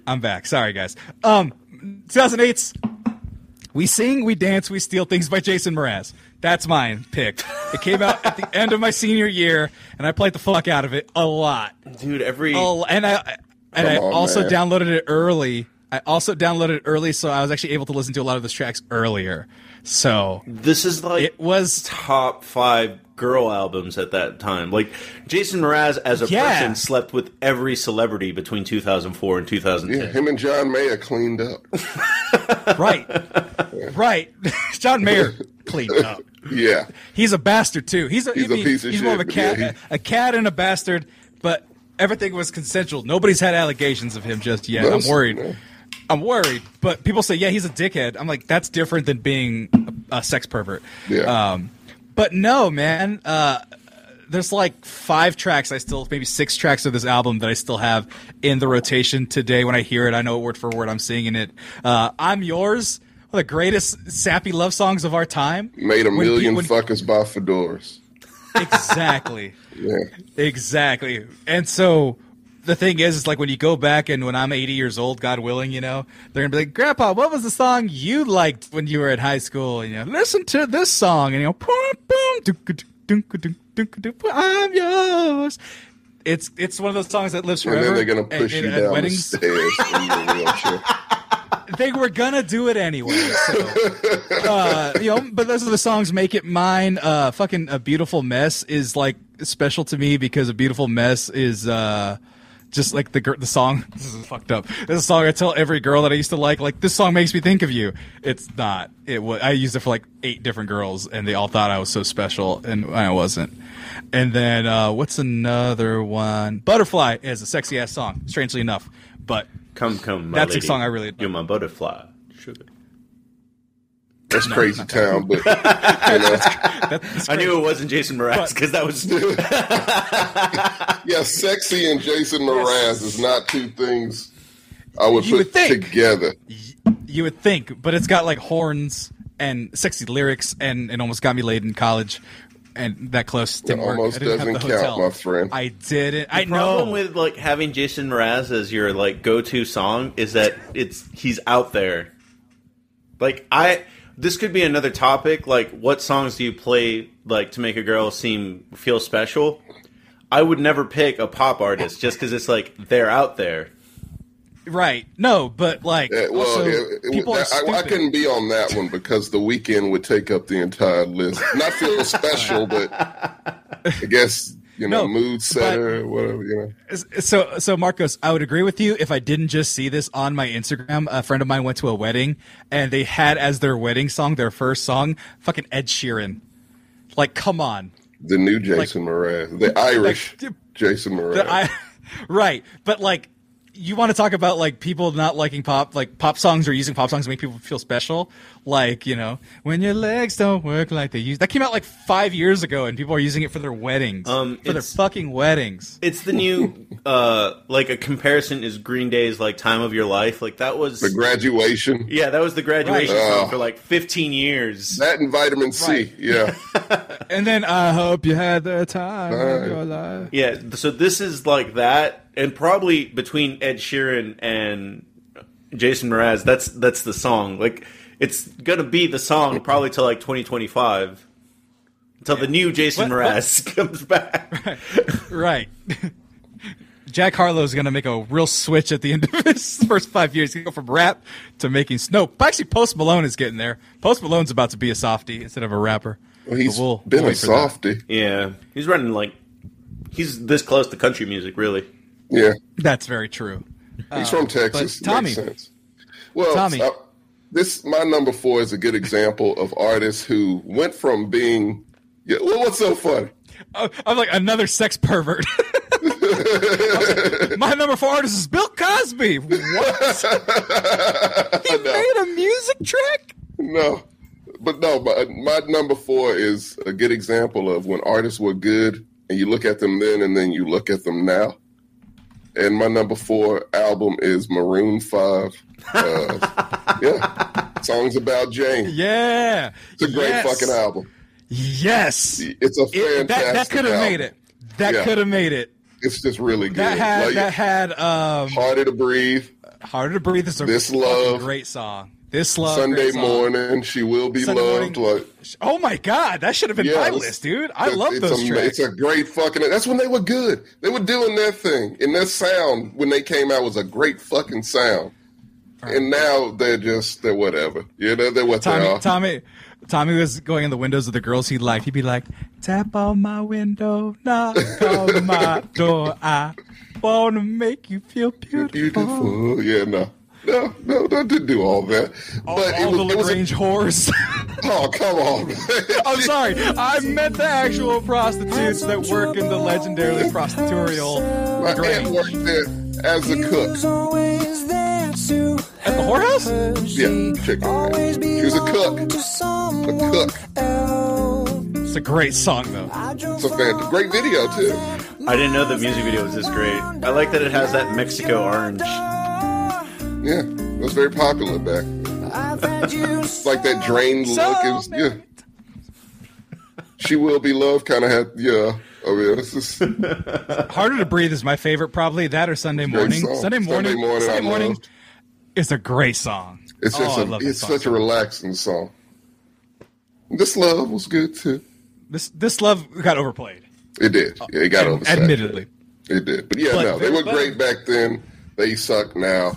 I'm back. Sorry, guys. Um, 2008's We Sing, We Dance, We Steal Things by Jason Mraz. That's mine pick. It came out at the end of my senior year, and I played the fuck out of it a lot. Dude, every Oh, and I and I on, also man. downloaded it early. I also downloaded it early, so I was actually able to listen to a lot of those tracks earlier. So this is like it was top five girl albums at that time. Like Jason Mraz as a Yeah. person slept with every celebrity between 2004 and 2010. Yeah, him and John Mayer cleaned up. [laughs] right, right. [laughs] John Mayer cleaned up. Yeah, He's a bastard too. He's a, He's I a mean, piece of he's more of a cat, yeah, he- a cat and a bastard. But everything was consensual. Nobody's had allegations of him just yet. That's- I'm worried. no. I'm worried. But people say, yeah, he's a dickhead. I'm like, that's different than being a, a sex pervert. Yeah. Um, but no, man. Uh, there's like five tracks I still, maybe six tracks of this album that I still have in the rotation today. When I hear it, I know word for word I'm singing it. Uh, I'm yours. One of the greatest sappy love songs of our time. made a When million when- fuckers buy fedoras. Exactly. [laughs] Yeah, exactly. And so the thing is, is like when you go back and when I'm 80 years old, God willing, you know, they're gonna be like, Grandpa, what was the song you liked when you were in high school? And you know, listen to this song, and you know, boom, boom, I'm yours. It's it's one of those songs that lives forever. and then they're gonna push and you at down weddings. the stairs in your wheelchair. [laughs] they were gonna do it anyway. So, uh, you know, but those are the songs. Make it mine. Uh, fucking a beautiful mess is like special to me because a beautiful mess is uh, just like the the song. [laughs] This is fucked up. This is a song I tell every girl that I used to like. Like this song makes me think of you. It's not. It was. I used it for like eight different girls, and they all thought I was so special, and I wasn't. And then uh, what's another one? Butterfly is a sexy ass song. Strangely enough, but Come, come, That's a song I really- You're my butterfly. Sugar. That's crazy town, but [laughs] you know, I knew it wasn't Jason Mraz because that was [laughs] [laughs] yeah, sexy and Jason Mraz is not two things I would You put would think. together. you would think, but it's got like horns and sexy lyrics, and it almost got me laid in college. And that close didn't work. almost I didn't doesn't count, my friend. I didn't. I know. problem with like having Jason Mraz as your like go-to song is that it's he's out there. Like I, this could be another topic. Like, what songs do you play like to make a girl seem feel special? I would never pick a pop artist just because it's like they're out there. right? No, but like, Yeah, well, also, it- it- people are that- I, I couldn't be on that one because the Weeknd would take up the entire list. Not feel [laughs] special, but I guess you know, No, mood setter, whatever. You know, So, so Marcos, I would agree with you if I didn't just see this on my Instagram. A friend of mine went to a wedding, and they had as their wedding song, their first song, fucking Ed Sheeran. Like, come on. the new Jason Mraz, the Irish like, Jason Mraz. The- I, [laughs] right, but like, you want to talk about like people not liking pop, like pop songs or using pop songs to make people feel special. Like, you know, when your legs don't work like they used. That came out like five years ago, and people are using it for their weddings. Um, for their fucking weddings. It's the new [laughs] uh like a comparison is Green Day's like time of your life. Like that was the graduation, yeah, that was the graduation Right. song Oh. for like 15 years. that and vitamin C. Right. Yeah, [laughs] And then I hope you had the time Right. of your life. Yeah, so this is like that, and probably between Ed Sheeran and Jason Mraz, that's that's the song. Like it's gonna be the song probably till like 2025, until the new Jason What- what- Mraz [laughs] comes back. [laughs] Right. [laughs] Jack Harlow's going to make a real switch at the end of his first five years. He's going to go from rap to making snow. Actually, Post Malone is getting there. Post Malone's about to be a softie instead of a rapper. well, he's we'll- been we'll a wait for that. softy. Yeah, he's running like he's this close to country music, really. Yeah, That's very true. he's from Texas. but Tommy- Makes sense. Well, Tommy. uh, this my number four is a good example of artists who went from being. Yeah, well, what's so funny? Oh, I'm like another sex pervert. [laughs] [laughs] My number four artist is Bill Cosby. What? [laughs] he made a music track? No, but no, my, my number four is a good example of when artists were good and you look at them then and then you look at them now. And my number four album is Maroon 5. Uh, [laughs] yeah. Songs about Jane. Yeah. It's a great Yes. fucking album. Yes. It's a It- fantastic that that could have made it. That Yeah. could have made it. It's just really good. That had Like, that had um Harder to Breathe, Harder to Breathe is a This Love. great song. This love Sunday. Morning, She Will Be Sunday Loved. Morning. Like, Oh my god, that should have been Yeah, my list, dude. I love those a, tracks. It's a great fucking. That's when they were good. They were doing their thing, and their sound when they came out was a great fucking sound. And now they're just they're whatever. You know, they're what they Tommy are. Tommy Tommy was going in the windows of the girls he liked. He'd be like, "Tap on my window, knock on my [laughs] door. I wanna make you feel beautiful." Beautiful. Yeah, no, no, no, no, didn't do all that. All, But all it the was, it a, La Grange whores. [laughs] oh come on. [laughs] I'm sorry. I meant the actual prostitutes that work in the legendarily prostitutorial My aunt worked there as a cook. At the whorehouse? Yeah, chicken. man. She was a cook. A cook. It's a great song, though. It's a fantastic, great video too. I didn't know the music video was this great. I like that it has that Mexico orange. Yeah, it was very popular back. [laughs] It's like that drained look. It was, yeah. She will be loved. Kind of had yeah. I mean, it's just Harder to Breathe is my favorite, probably. That or Sunday Morning. Sunday Morning. Sunday morning. Sunday morning loved. is a great song. It's just Oh, I a, love it's song such so a relaxing song. This love was good too. This this love got overplayed. It did. Uh, yeah, it got Ad- over. Admittedly. it did. But yeah, But no, they were well. great back then. They suck now.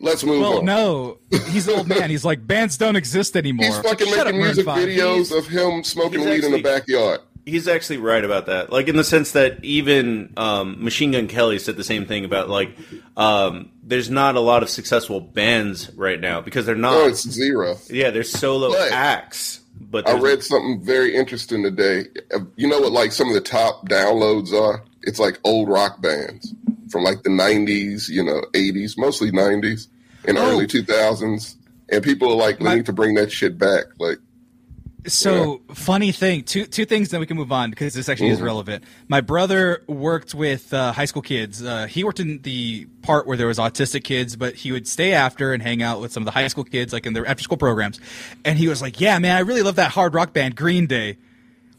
Let's move Well, on. no, he's an old man. He's like bands don't exist anymore. He's fucking Shut making Maroon music 5. videos of him smoking he's weed in the actually- backyard. He's actually right about that. Like in the sense that even um, Machine Gun Kelly said the same thing about like um, there's not a lot of successful bands right now because they're not. No, it's zero. yeah, they're solo But- acts. But I read something very interesting today. Uh, You know what, like some of the top downloads are? It's like old rock bands from like the 90s, you know, 80s, mostly 90s and Oh. early 2000s. And people are like, we need to bring that shit back. Like, So funny thing, two two things that we can move on because this actually is Mhm. relevant. My brother worked with uh, high school kids. Uh, he worked in the part where there was autistic kids, but he would stay after and hang out with some of the high school kids, like in their after school programs. And he was like, "Yeah, man, I really love that hard rock band Green Day."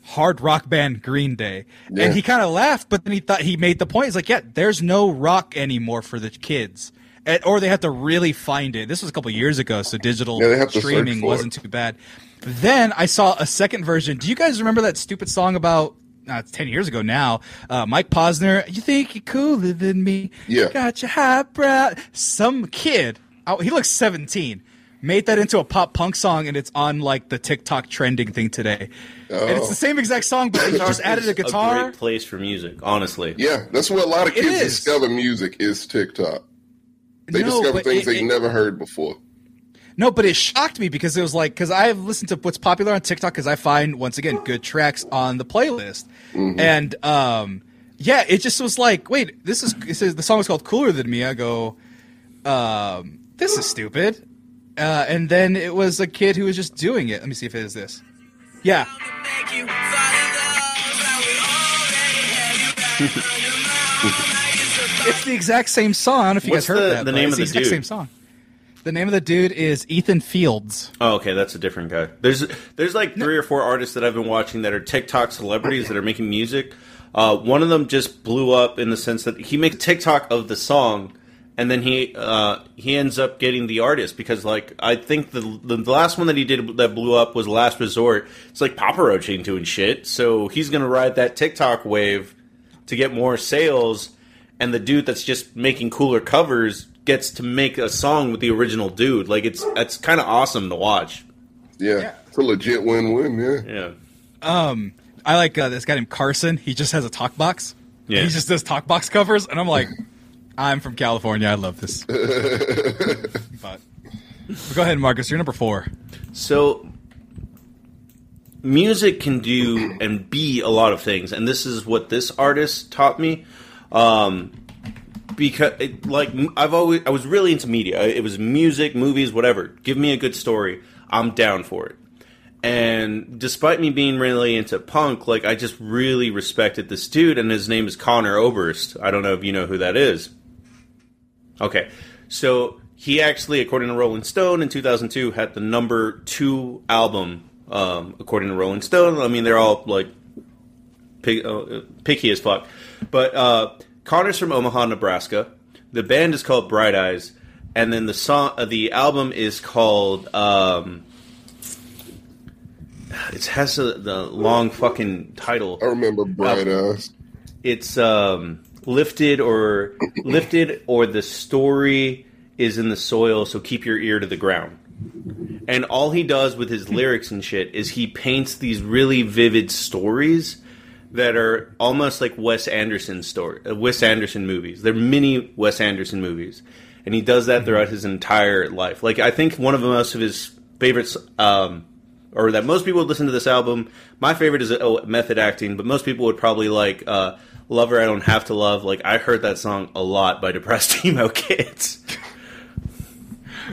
Hard rock band Green Day, Yeah. and he kind of laughed, but then he thought he made the point. He's like, "Yeah, there's no rock anymore for the kids." And, or they have to really find it. This was a couple years ago, so digital Yeah, they have to search streaming wasn't it. too bad. Then I saw a second version. Do you guys remember that stupid song about? Uh, it's ten years ago now. Uh, Mike Posner. You think you're cooler than me? Yeah. Got your high brow. Some kid. Oh, he looks seventeen. Made that into a pop punk song, and it's on like the TikTok trending thing today. And it's Oh. the same exact song, but he just added a [laughs] It's guitar. great place for music, honestly. yeah, that's where a lot of kids discover music is TikTok. They No, discover things they it- never heard before. No, but it shocked me because it was like because I've listened to what's popular on TikTok because I find once again good tracks on the playlist, and um, yeah, it just was like, wait, this is it says the song is called "Cooler Than Me." I go, um, this is stupid, uh, and then it was a kid who was just doing it. Let me see if it is this. Yeah, [laughs] it's the exact same song. I don't know if you What's guys heard the- that. the name it's of the exact dude? same song. The name of the dude is Ethan Fields. Oh, okay, that's a different guy. There's there's like three or four artists that I've been watching that are TikTok celebrities that are making music. Uh, one of them just blew up in the sense that he makes TikTok of the song, and then he uh, he ends up getting the artist because like I think the the last one that he did that blew up was Last Resort. It's like Papa Roach ain't doing shit, so he's gonna ride that TikTok wave to get more sales, and the dude that's just making cooler covers gets to make a song with the original dude. Like it's it's kind of awesome to watch. Yeah, it's a legit win-win. Yeah, Yeah. Um, I like uh, this guy named Carson. He just has a talk box. Yeah. He just does talk box covers, and I'm like, I'm from California. I love this. but, [laughs] but go ahead, Marcus. You're number four. So music can do and be a lot of things, and this is what this artist taught me. Um, because it, like m- I've always I was really into media. It was music, movies, whatever. Give me a good story, I'm down for it. And despite me being really into punk, like I just really respected this dude, and his name is Conor Oberst. I don't know if you know who that is. Okay, so he actually, according to Rolling Stone, in 2002, had the number two album. Um, according to Rolling Stone, I mean they're all like uh, picky as fuck. But uh, Conor's from Omaha, Nebraska. The band is called Bright Eyes, and then the song, uh, the album is called. Um, it has a, the long fucking title I remember Bright Eyes. it's um, lifted or [clears throat] lifted or the story is in the soil so keep your ear to the ground and all he does with his lyrics and shit is he paints these really vivid stories that are almost like Wes Anderson story, uh, Wes Anderson movies. They're mini Wes Anderson movies, and he does that throughout his entire life. Like I think one of the most of his favorites, um, or that most people would listen to this album. My favorite is oh, Method Acting, but most people would probably like uh, Lover I Don't Have to Love. Like I heard that song a lot by Depressed [laughs] Emo Kids.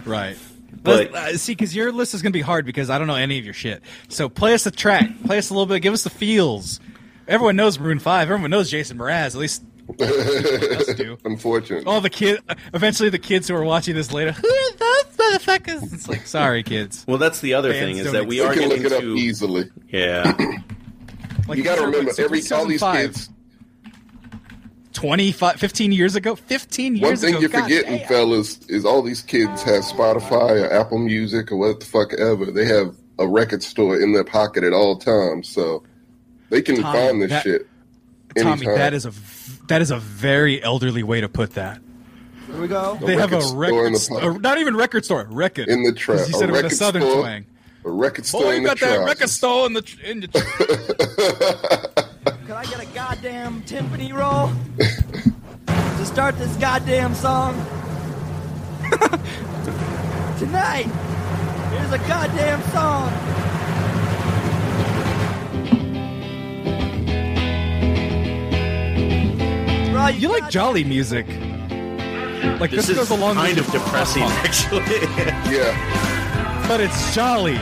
Right. But- But uh, see, because your list is going to be hard because I don't know any of your shit. So play us a track, play us a little bit, give us the feels. Everyone knows Maroon Five. Everyone knows Jason Mraz. At least [laughs] us do. Unfortunately, All the kid, eventually the kids who are watching this later. Who are those motherfuckers? It's like, sorry, kids. Well, that's the other Bands thing is that we you are can look it up to easily. yeah. Like You got to remember, every all these 2005, kids. 25, 15 years ago. Fifteen years ago. One thing ago. you're God forgetting, damn. fellas, is all these kids have Spotify or Apple Music or what the fuck ever. They have a record store in their pocket at all times, so they can Tommy, find this that- shit. Tommy, that is a v- that is a very elderly way to put that. Here we go. They have a record store in the st- not even record store, record In the trap. 'Cause You A said it with a record southern store. twang. A record store Boy, in you the got that trousers. record store in the tr- in the. [laughs] Could I get a goddamn timpani roll to start this goddamn song? [laughs] Tonight, here's a goddamn song. For all You like jolly music? Like this, This, goes is along kind with of depressing, [laughs] actually. Yeah, but it's jolly.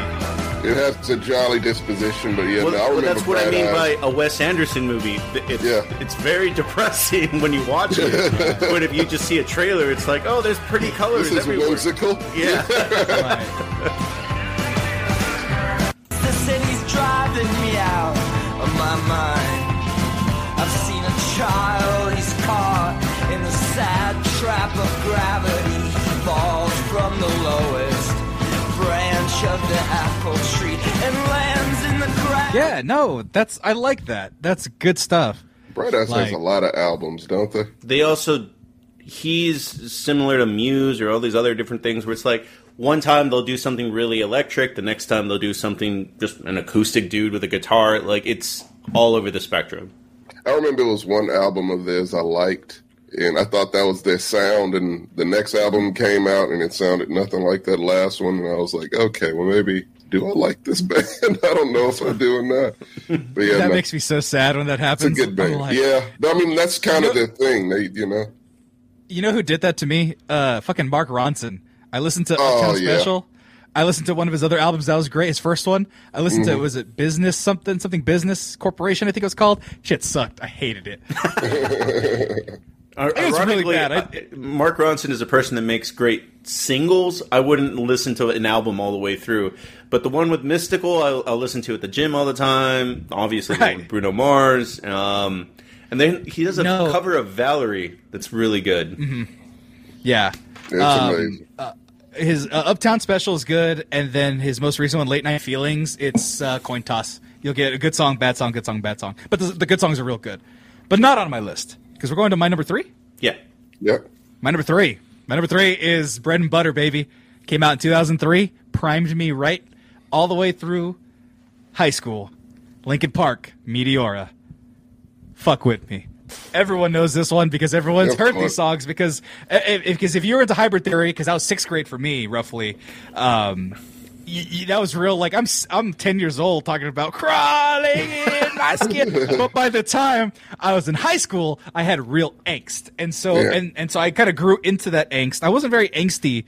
It has a jolly disposition, but yeah, well, no, I well, remember that's what I mean Eyes. by a Wes Anderson movie. It's, Yeah. it's very depressing [laughs] when you watch it. [laughs] but if you just see a trailer, it's like, oh, there's pretty colors This is everywhere. whimsical. Yeah. [laughs] The city's driving me out of my mind. I've seen a child, he's caught in the sad trap of gravity. He falls from the lowest branch of the apple Yeah, no, that's I like that. That's good stuff. Bright Eyes Like- has a lot of albums, don't they? they also he's similar to Muse or all these other different things where it's like one time they'll do something really electric, the next time they'll do something just an acoustic dude with a guitar. Like it's all over the spectrum. I remember there was one album of theirs I liked, and I thought that was their sound. And the next album came out, and it sounded nothing like that last one. And I was like, okay, well maybe do I like this [laughs] band? I don't know if I do or not. But yeah, that no, makes me so sad when that happens. it's a good band. like- yeah, I mean that's kind of know- their thing. They, you know, You know who did that to me? Uh, fucking Mark Ronson. I listened to Oh, Uptown yeah. Special. I listened to one of his other albums. That was great. His first one. I listened Mm-hmm. to was it Business something something Business Corporation? I think it was called. Shit sucked. I hated it. [laughs] [laughs] Ar- It really Ironically, bad. I- uh, Mark Ronson is a person that makes great singles. I wouldn't listen to an album all the way through, but the one with Mystikal, I'll, I'll listen to at the gym all the time. Obviously, Right. with Bruno Mars, um, and then he does a No. cover of Valerie that's really good. Yeah. it's Um, amazing. His uh, Uptown Special is good, and then his most recent one, Late Night Feelings, it's uh, coin toss. You'll get a good song, bad song, good song, bad song. But the, the good songs are real good, but not on my list because we're going to my number three. Yeah, Yep. My number three. My number three is Bread and Butter, baby. Came out in 2003, primed me right all the way through high school. Linkin Park, Meteora. Fuck with me. Everyone knows this one because everyone's Of heard these songs. Because if, because if you were into hybrid theory, because that was sixth grade for me, roughly. Um, that was real. Like I'm, I'm ten years old talking about crawling in my skin. [laughs] but by the time I was in high school, I had real angst, and so Yeah. and and so I kind of grew into that angst. I wasn't very angsty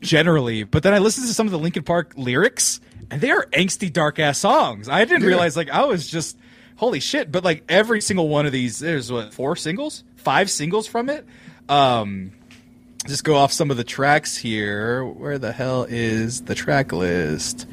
generally, but then I listened to some of the Linkin Park lyrics, and they are angsty, dark ass songs. I didn't Yeah. realize like I was just holy shit. But like every single one of these, there's what four singles, five singles from it. Um, just go off some of the tracks here. Where the hell is the track list?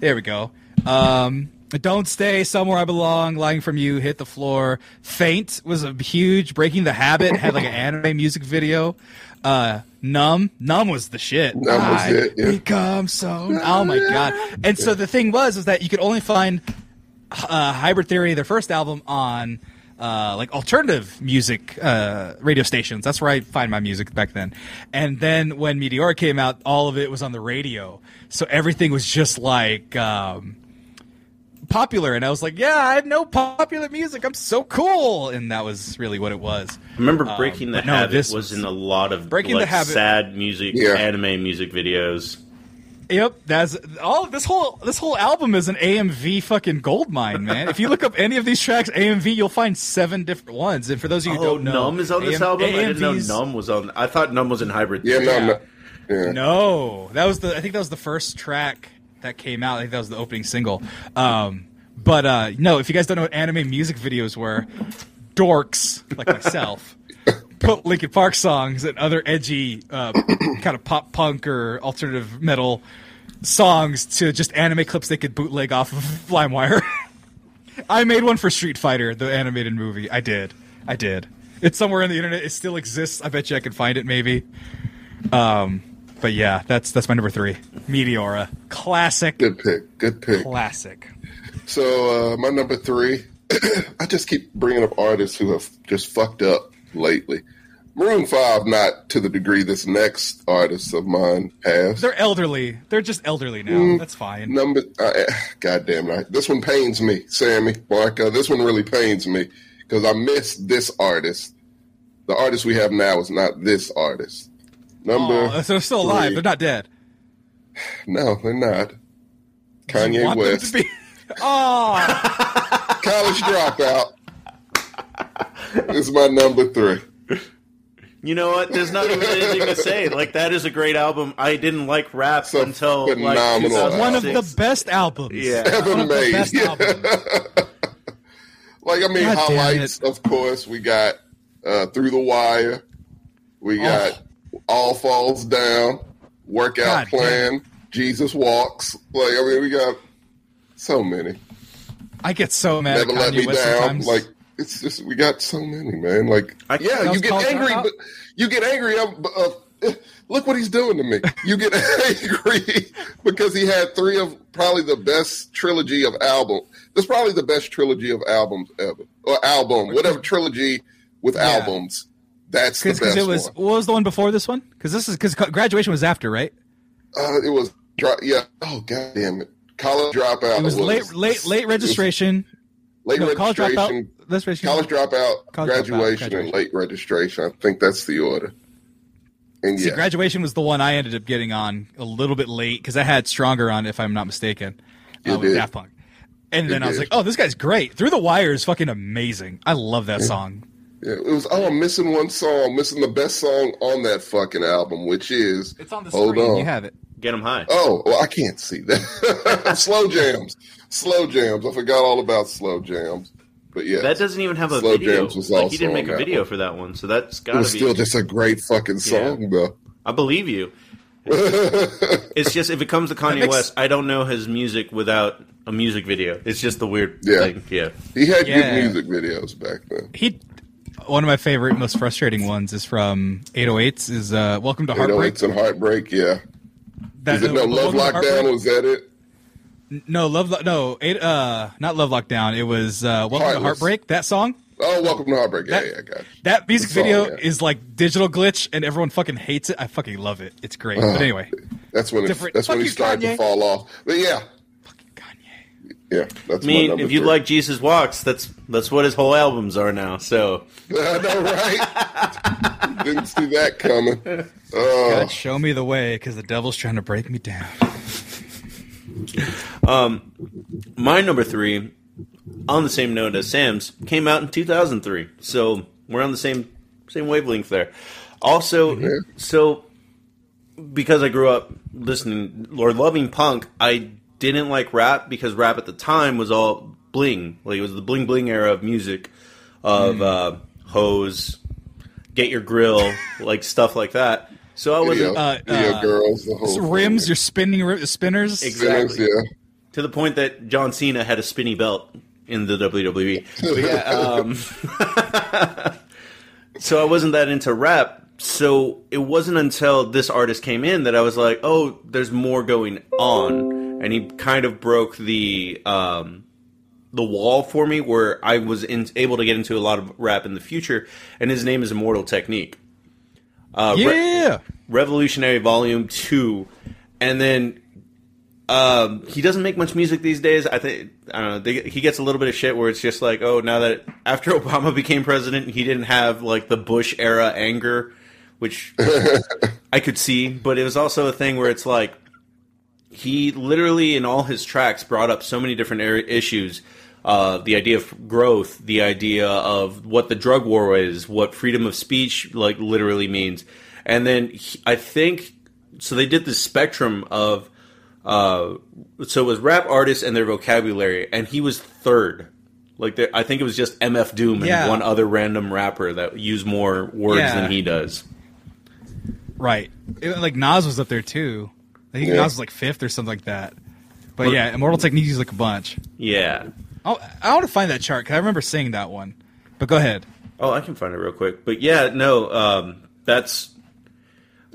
There we go. Um, don't stay somewhere I belong. Lying from you, hit the floor. Faint was a huge. Breaking the habit had like an anime music video. Uh, numb, numb was the shit. Numb was I it, yeah. Become so. Oh my god! And so the thing was is that you could only find uh, Hybrid Theory, their first album, on uh, like alternative music uh, radio stations. That's where I find my music back then. And then when Meteor came out, all of it was on the radio. So everything was just like um, popular. And I was like, yeah, I know popular music. I'm so cool. And that was really what it was. I remember Breaking the Um, but no, Habit this was was- in a lot of Breaking the Habit- sad music, Yeah. anime music videos. Yep, that's all. This whole this whole album is an AMV fucking gold mine, man. if you look up any of these tracks, AMV, you'll find seven different ones. And for those of you who Oh, don't know, Numb is on this AM album. I didn't know Numb was on. I thought Numb was in Hybrid. Yeah, no, Yeah. no. Yeah. No, that was the. I think that was the first track that came out. I think that was the opening single. Um, but uh, no, if you guys don't know what anime music videos were, dorks like myself [laughs] put Linkin Park songs and other edgy uh, kind of pop punk or alternative metal songs to just anime clips they could bootleg off of LimeWire. [laughs] I made one for Street Fighter, the animated movie. I did. I did. It's somewhere on the internet. It still exists. I bet you I could find it maybe. Um, but yeah, that's that's my number three. Meteora, classic, Good pick. Good pick. classic. So uh, my number three, [coughs] I just keep bringing up artists who have just fucked up lately. Maroon Five, not to the degree this next artist of mine has. They're elderly. They're just elderly now. Mm. That's fine. Number, uh, God damn it! This one pains me, Sammy Marco. This one really pains me because I miss this artist. The artist we have now is not this artist. Number, Oh, so they're still alive. three. They're not dead. [sighs] no, they're not. Kanye want them to West, be- [laughs] oh, [laughs] college dropout. this is my number three. You know what? There's not even anything to say. Like that is a great album. I didn't like rap It's until like one of the best albums. Yeah. Ever One of the made. best albums. [laughs] Like I mean, God highlights. Of course, we got uh, through the wire. We Oh. got all falls down. Workout God damn plan. Jesus walks. Like I mean, we got so many. I get so mad Never at let me West down. sometimes. Like it's just we got so many, man. Like I- yeah, That you get angry, but you get angry. Of, of, look what he's doing to me. You get [laughs] angry because he had three of probably the best trilogy of album. That's probably the best trilogy of albums ever, or album, whatever trilogy with Yeah. albums. That's the best because it was one. what was the one before this one? Because this is because graduation was after, right? Uh, it was dro- yeah. Oh god damn it! College dropout. It was late, late, late registration. Late No, college registration. Dropout. Registration. College dropout, College dropout, graduation, and late registration. I think that's the order. And See, yeah, graduation was the one I ended up getting on a little bit late because I had stronger on, if I'm not mistaken, uh, with did. Daft Punk. And then You I was did. like, "Oh, this guy's great." Through the Wire is fucking amazing. I love that song. yeah, it was. Oh, I'm missing one song. Missing the best song on that fucking album, which is It's on the Hold screen. on. You have it. Get him high. Oh, well, I can't see that. [laughs] slow jams, slow jams. I forgot all about slow jams. But yeah, That doesn't even have a Slow video. Jams was Like he didn't make a video one. for that one, so that's it gotta was be. still just a great fucking song, though. I believe you. It's just [laughs] if it comes to Kanye makes- West, I don't know his music without a music video. It's just the weird Yeah. thing. Yeah. He had Yeah. good music videos back then. He. One of my favorite, most frustrating ones is from 808s. Is uh, "Welcome to Heartbreak." 808s and Heartbreak, yeah. That- Is it no uh, Love Lockdown? Heartbreak- Was that it? No, love. Lo- No, eight, uh, not love lockdown. It was uh, "Welcome to Heartbreak." That song. Oh, Welcome to Heartbreak. Yeah, That- yeah, I got you. That music song, video yeah. is like digital glitch, and everyone fucking hates it. I fucking love it. It's great. but anyway, That's when it, Different- that's when he started Kanye. to fall off. But yeah, fucking Kanye. yeah, that's I mean, if you three. like Jesus Walks, that's that's what his whole albums are now. So [laughs] I know, right? Didn't see that coming. [laughs] Oh, God, show me the way, because the devil's trying to break me down. Um, my number three, on the same note as Sam's, came out in 2003. So we're on the same same wavelength there. Also, mm-hmm. so because I grew up listening or loving punk, I didn't like rap because rap at the time was all bling. Like it was the bling bling era of music, of mm. uh, hose, get your grill, like stuff like that. So I wasn't uh, video uh, girls, the whole So thing. rims, your spinning ri- spinners. Exactly. Simmons, yeah. to the point that John Cena had a spinny belt in the WWE. But yeah, [laughs] um, [laughs] so I wasn't that into rap. So it wasn't until this artist came in that I was like, "Oh, there's more going on," and he kind of broke the um, the wall for me, where I was in, able to get into a lot of rap in the future. And his name is Immortal Technique. Uh, Re- Yeah. Revolutionary Volume Two, and then um, he doesn't make much music these days. I think I don't know. They, he gets a little bit of shit where it's just like, oh, now that after [laughs] Obama became president, he didn't have like the Bush era anger, which [laughs] I could see. But it was also a thing where it's like he literally in all his tracks brought up so many different area issues. Uh, the idea of growth, the idea of what the drug war is, what freedom of speech like literally means, and then he, I think so. They did this spectrum of uh, so it was rap artists and their vocabulary, and he was third. Like there, I think it was just MF Doom and Yeah. one other random rapper that used more words Yeah. than he does. Right. It- like Nas was up there too. I think Yeah. Nas was like fifth or something like that. But yeah, Immortal Technique is like a bunch. Yeah. Oh, I want to find that chart because I remember seeing that one. But go ahead. Oh, I can find it real quick. But yeah, no, um, that's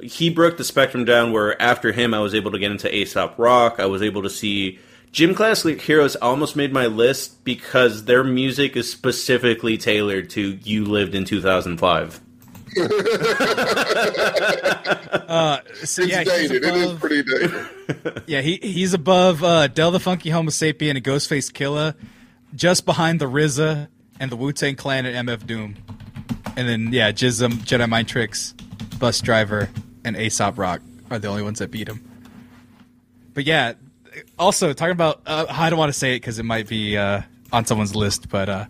he broke the spectrum down where after him I was able to get into Aesop Rock. I was able to see Gym Class Heroes almost made my list because their music is specifically tailored to you lived in 2005. [laughs] uh, so It's yeah, he's dated. It is above- pretty dated. [laughs] Yeah, he he's above uh, Del the Funky Homo Sapien and Ghostface Killah, just behind the RZA and the Wu Tang Clan and MF Doom, and then yeah, GZA, Jedi Mind Tricks, Bus Driver, and Aesop Rock are the only ones that beat him. But yeah, also talking about uh, I don't want to say it because it might be uh, on someone's list, but uh,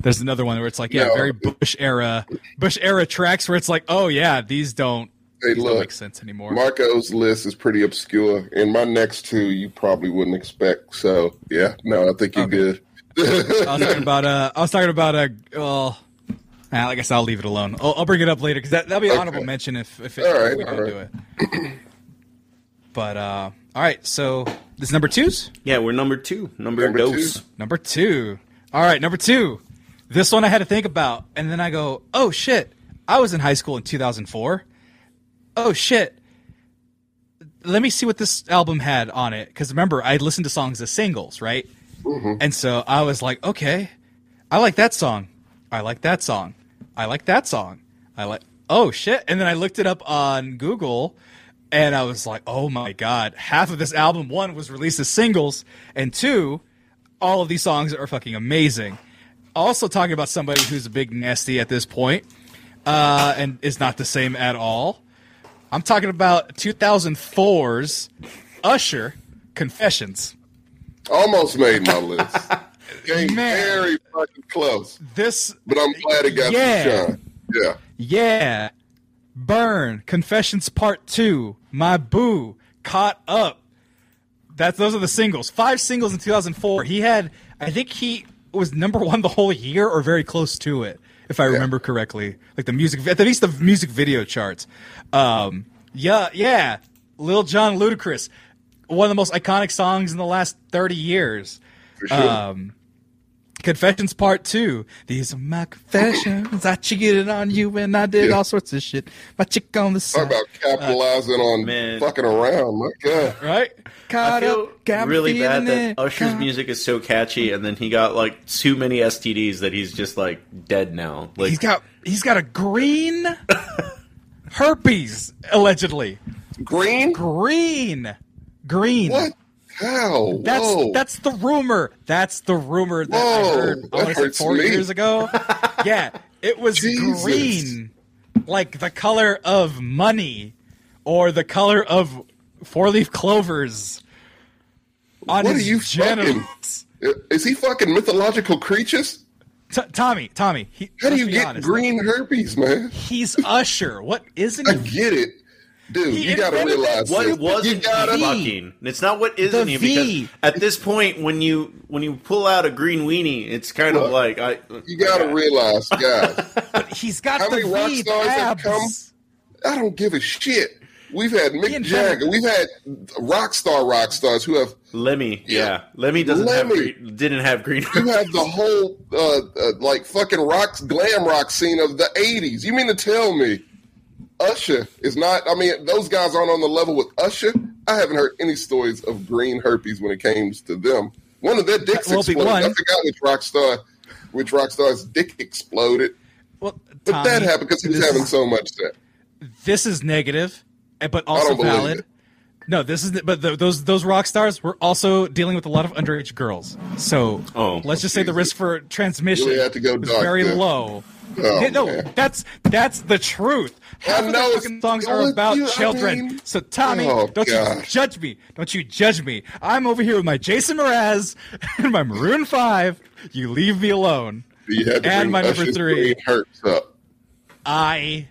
there's another one where it's like yeah, No. very Bush era Bush era tracks where it's like oh yeah, these don't Hey, these don't make sense anymore. Marco's list is pretty obscure, and my next two you probably wouldn't expect. So yeah, no, I think you're Okay. good. I was talking about uh, I was talking about uh, well, I guess I'll leave it alone. I'll, I'll bring it up later because that that'll be an Okay. honorable mention if if, it, All right, if we all don't right. do it. but uh, all right, so this is number twos. Yeah, we're number two. Number, Number dose. two. Number two. All right, number two. This one I had to think about, and then I go, oh shit, I was in high school in 2004. Oh shit. Let me see what this album had on it. Because remember, I listened to songs as singles, right? And so I was like, okay, I like that song. I like that song. I like that song. I like, oh shit. And then I looked it up on Google and I was like, oh my God, half of this album, one, was released as singles, and two, all of these songs are fucking amazing. Also, talking about somebody who's a big nasty at this point, uh, and is not the same at all. I'm talking about 2004's Usher Confessions. Almost made my list. [laughs] Came very fucking close, This, but I'm glad it got Yeah. some shine. Yeah, yeah, Burn Confessions Part Two, My Boo, Caught Up. That's those are the singles. Five singles in 2004. He had, I think he was number one the whole year or very close to it, if I remember correctly. Like the music, at least the music video charts. Um, yeah, yeah. Lil Jon Ludacris, one of the most iconic songs in the last 30 years. for sure. Um, Confessions Part Two. These are my confessions. I cheated on you and I did Yeah. all sorts of shit. My chick on the Talk about capitalizing on man. fucking around. My God. right? I Caught feel up, really bad that it. Usher's Caught- music is so catchy, and then he got like too many STDs that he's just like dead now. Like He's got he's got a green [laughs] herpes allegedly. Green? Green, green. What? How? That's Whoa. that's the rumor. That's the rumor that I Whoa, heard. I want to say four me. years ago. [laughs] yeah, it was Jesus. green, like the color of money, or the color of four-leaf clovers on What his are you genitals. Is he fucking mythological creatures? T- Tommy, Tommy. He, How do you get honest. green herpes, man? He's Usher. What isn't I get it. Dude, He you gotta invented realize that what this. wasn't you gotta, fucking? It's not what isn't The he because at this point when you when you pull out a green weenie, it's kind of like I. you gotta realize, [laughs] guys. But he's got How the many rock V stars have come? I don't give a shit. We've had Mick Jagger. We've had rock star rock stars who have Lemmy, yeah, Yeah. Lemmy doesn't have Lemmy. green, didn't have green. you [laughs] have the whole uh, uh, like fucking rock glam rock scene of the '80s. You mean to tell me Usher is not? I mean, those guys aren't on the level with Usher. I haven't heard any stories of green herpes when it comes to them. One of their dicks Well, exploded. I one. forgot which rock star, which rock star's dick exploded. Well, But that happened because he was having is- so much sex. This is negative, eh, but also valid. it. No, this is but the, those those rock stars were also dealing with a lot of underage girls. So Oh, let's just say the risk for transmission Really had to go was dark very there. low. Oh, Yeah, no, man. that's that's the truth. Half I of know, fucking songs are about you- I children. mean- so Tommy, Oh, don't you judge me. Don't you judge me. I'm over here with my Jason Mraz [laughs] and my Maroon Five. You leave me alone. You had to And my number three. herpes up. I.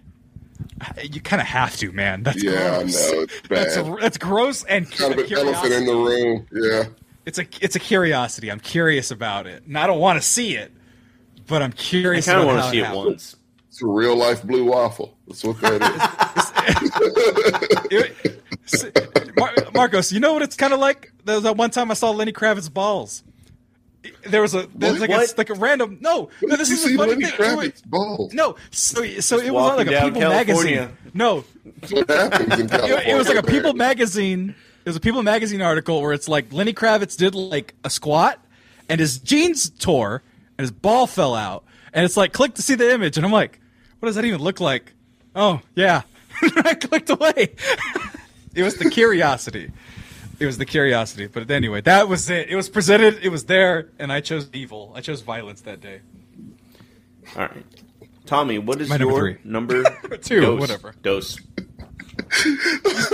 You kind of have to, man. That's Yeah, I gross. know, it's That's bad. that's gross and Kind of an curiosity. elephant in the room. Yeah. It's a it's a curiosity. I'm curious about it, and I don't want to see it, but I'm I curious. kind of about want to see it happened. once. It's a real life blue waffle. That's what that is. [laughs] Mar- Marcos, you know what it's kind of like? There was that one time I saw Lenny Kravitz balls. There was a there's like a, like a random no no this you is a funny Lenny thing. It was- Kravitz balls. No, so so it was on like a People California. magazine. No, what in [laughs] it, it was like a People magazine. It was a People magazine article where it's like Lenny Kravitz did like a squat, and his jeans tore, and his ball fell out, and it's like click to see the image, and I'm like, what does that even look like? Oh yeah, [laughs] I clicked away. [laughs] it was the curiosity. It was the curiosity. But anyway, that was it. It was presented. It was there, and I chose evil. I chose violence that day. All right. Tommy, what is My number your three. number [laughs] Two, dose? whatever. Dose.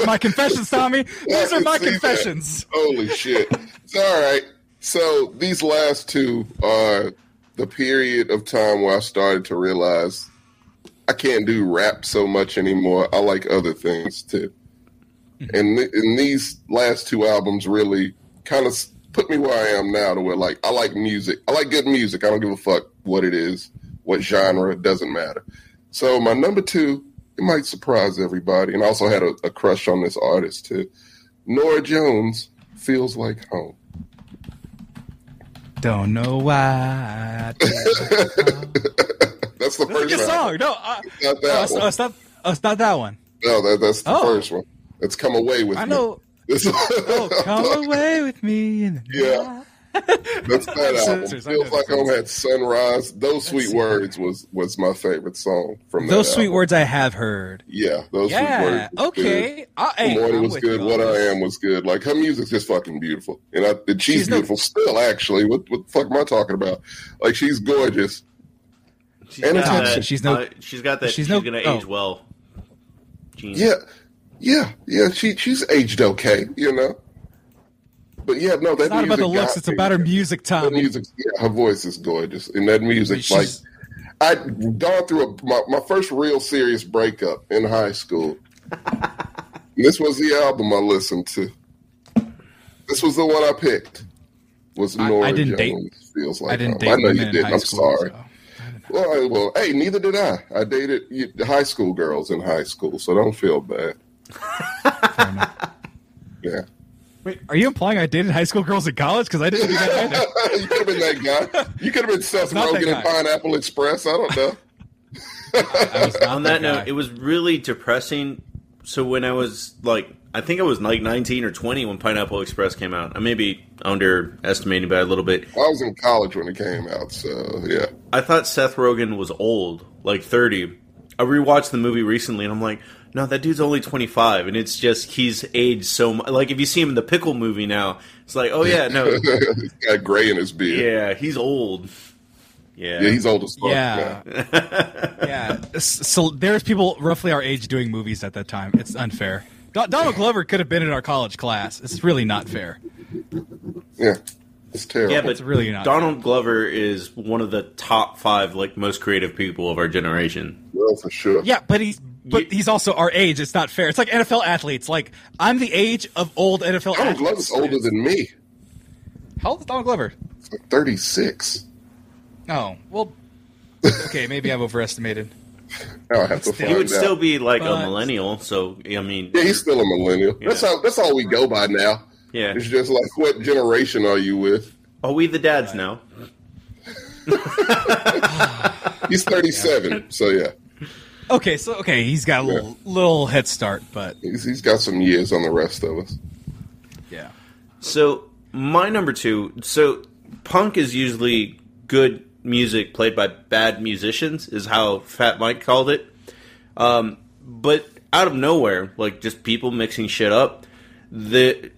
My confessions, Tommy. These are my See that? confessions. Holy shit. It's all right. So these last two are the period of time where I started to realize I can't do rap so much anymore. I like other things too. Mm-hmm. And, th- and these last two albums really kind of put me where I am now to where like I like music. I like good music. I don't give a fuck what it is, what genre, it doesn't matter. So my number two, it might surprise everybody. And I also had a, a crush on this artist too. Norah Jones feels like home. Don't know why. [laughs] That's the first Good one. song. No, uh, Not oh, that it's, one. oh, it's not. Oh, it's not that one. No, that, that's the Oh. first one. It's come away with me. I know. [laughs] Oh, come away with me. Yeah. That's [laughs] that album. Sisters, Feels like the home had sunrise. Those sweet see. words was was my favorite song from that Those sweet album. words I have heard. Yeah, those Yeah. sweet words. Okay. good. I, The hey, morning I'm was good. What I am was good. Like her music's just fucking beautiful, and, I, and she's, She's no- beautiful still. Actually, what what the fuck am I talking about? Like she's gorgeous. She's And got it's- that, she's no- uh, she's got that. she's She's, no- gonna oh. age well. Gene. Yeah, yeah, yeah. She she's aged okay, you know. But yeah, no, that's It's not about the looks. It's me. about her music, That Tommy. music, yeah, her voice is gorgeous, and that music, She's- like, I'd gone through a, my, my first real serious breakup in high school. [laughs] this was the album I listened to. This was the one I picked. Was I- I didn't date- Feels like I didn't home. date I know you didn't. I'm school. sorry. so- Well, I- well, hey, neither did I. I dated high school girls in high school, so don't feel bad. yeah. Wait, are you implying I dated high school girls in college? Because I didn't do that [laughs] you could have been that guy. You could have been Seth not that Rogen in. Pineapple Express. I don't know. I was not On that guy. note, it was really depressing. So when I was like, I think I was like 19 or 20 when Pineapple Express came out. I may be underestimating by a little bit. I was in college when it came out, so yeah. I thought Seth Rogen was old, like 30. I rewatched the movie recently and I'm like, no, that dude's only 25. And it's just, he's aged so much. Like, if you see him in the Pickle movie now, it's like, oh, yeah, no. [laughs] he's got gray in his beard. yeah, he's old. Yeah. Yeah, he's old as fuck. Yeah. now. [laughs] yeah. So there's people roughly our age doing movies at that time. It's unfair. Do- Donald Glover could have been in our college class. It's really not fair. Yeah. It's terrible. Yeah, but It's really not. Donald Glover is one of the top five, like, most creative people of our generation. well, for sure. Yeah, but he's but Ye- he's also our age. It's not fair. It's like NFL athletes. Like I'm the age of old NFL Donald athletes. Glover's older than me. How old is Donald Glover? Like 36. Oh well. [laughs] Okay, maybe I've overestimated. Now I have to Still- He would out. still be like But- a millennial, so, I mean. yeah, he's still a millennial. That's Yeah. how. That's all we go by now. Yeah. It's just like, what generation are you with? Are we the dads now? [laughs] He's 37, so yeah, Okay, so okay, he's got a little little head start, but he's, he's got some years on the rest of us. yeah. So my number two. So punk is usually good music played by bad musicians, is how Fat Mike called it. Um, but out of nowhere, like just people mixing shit up, the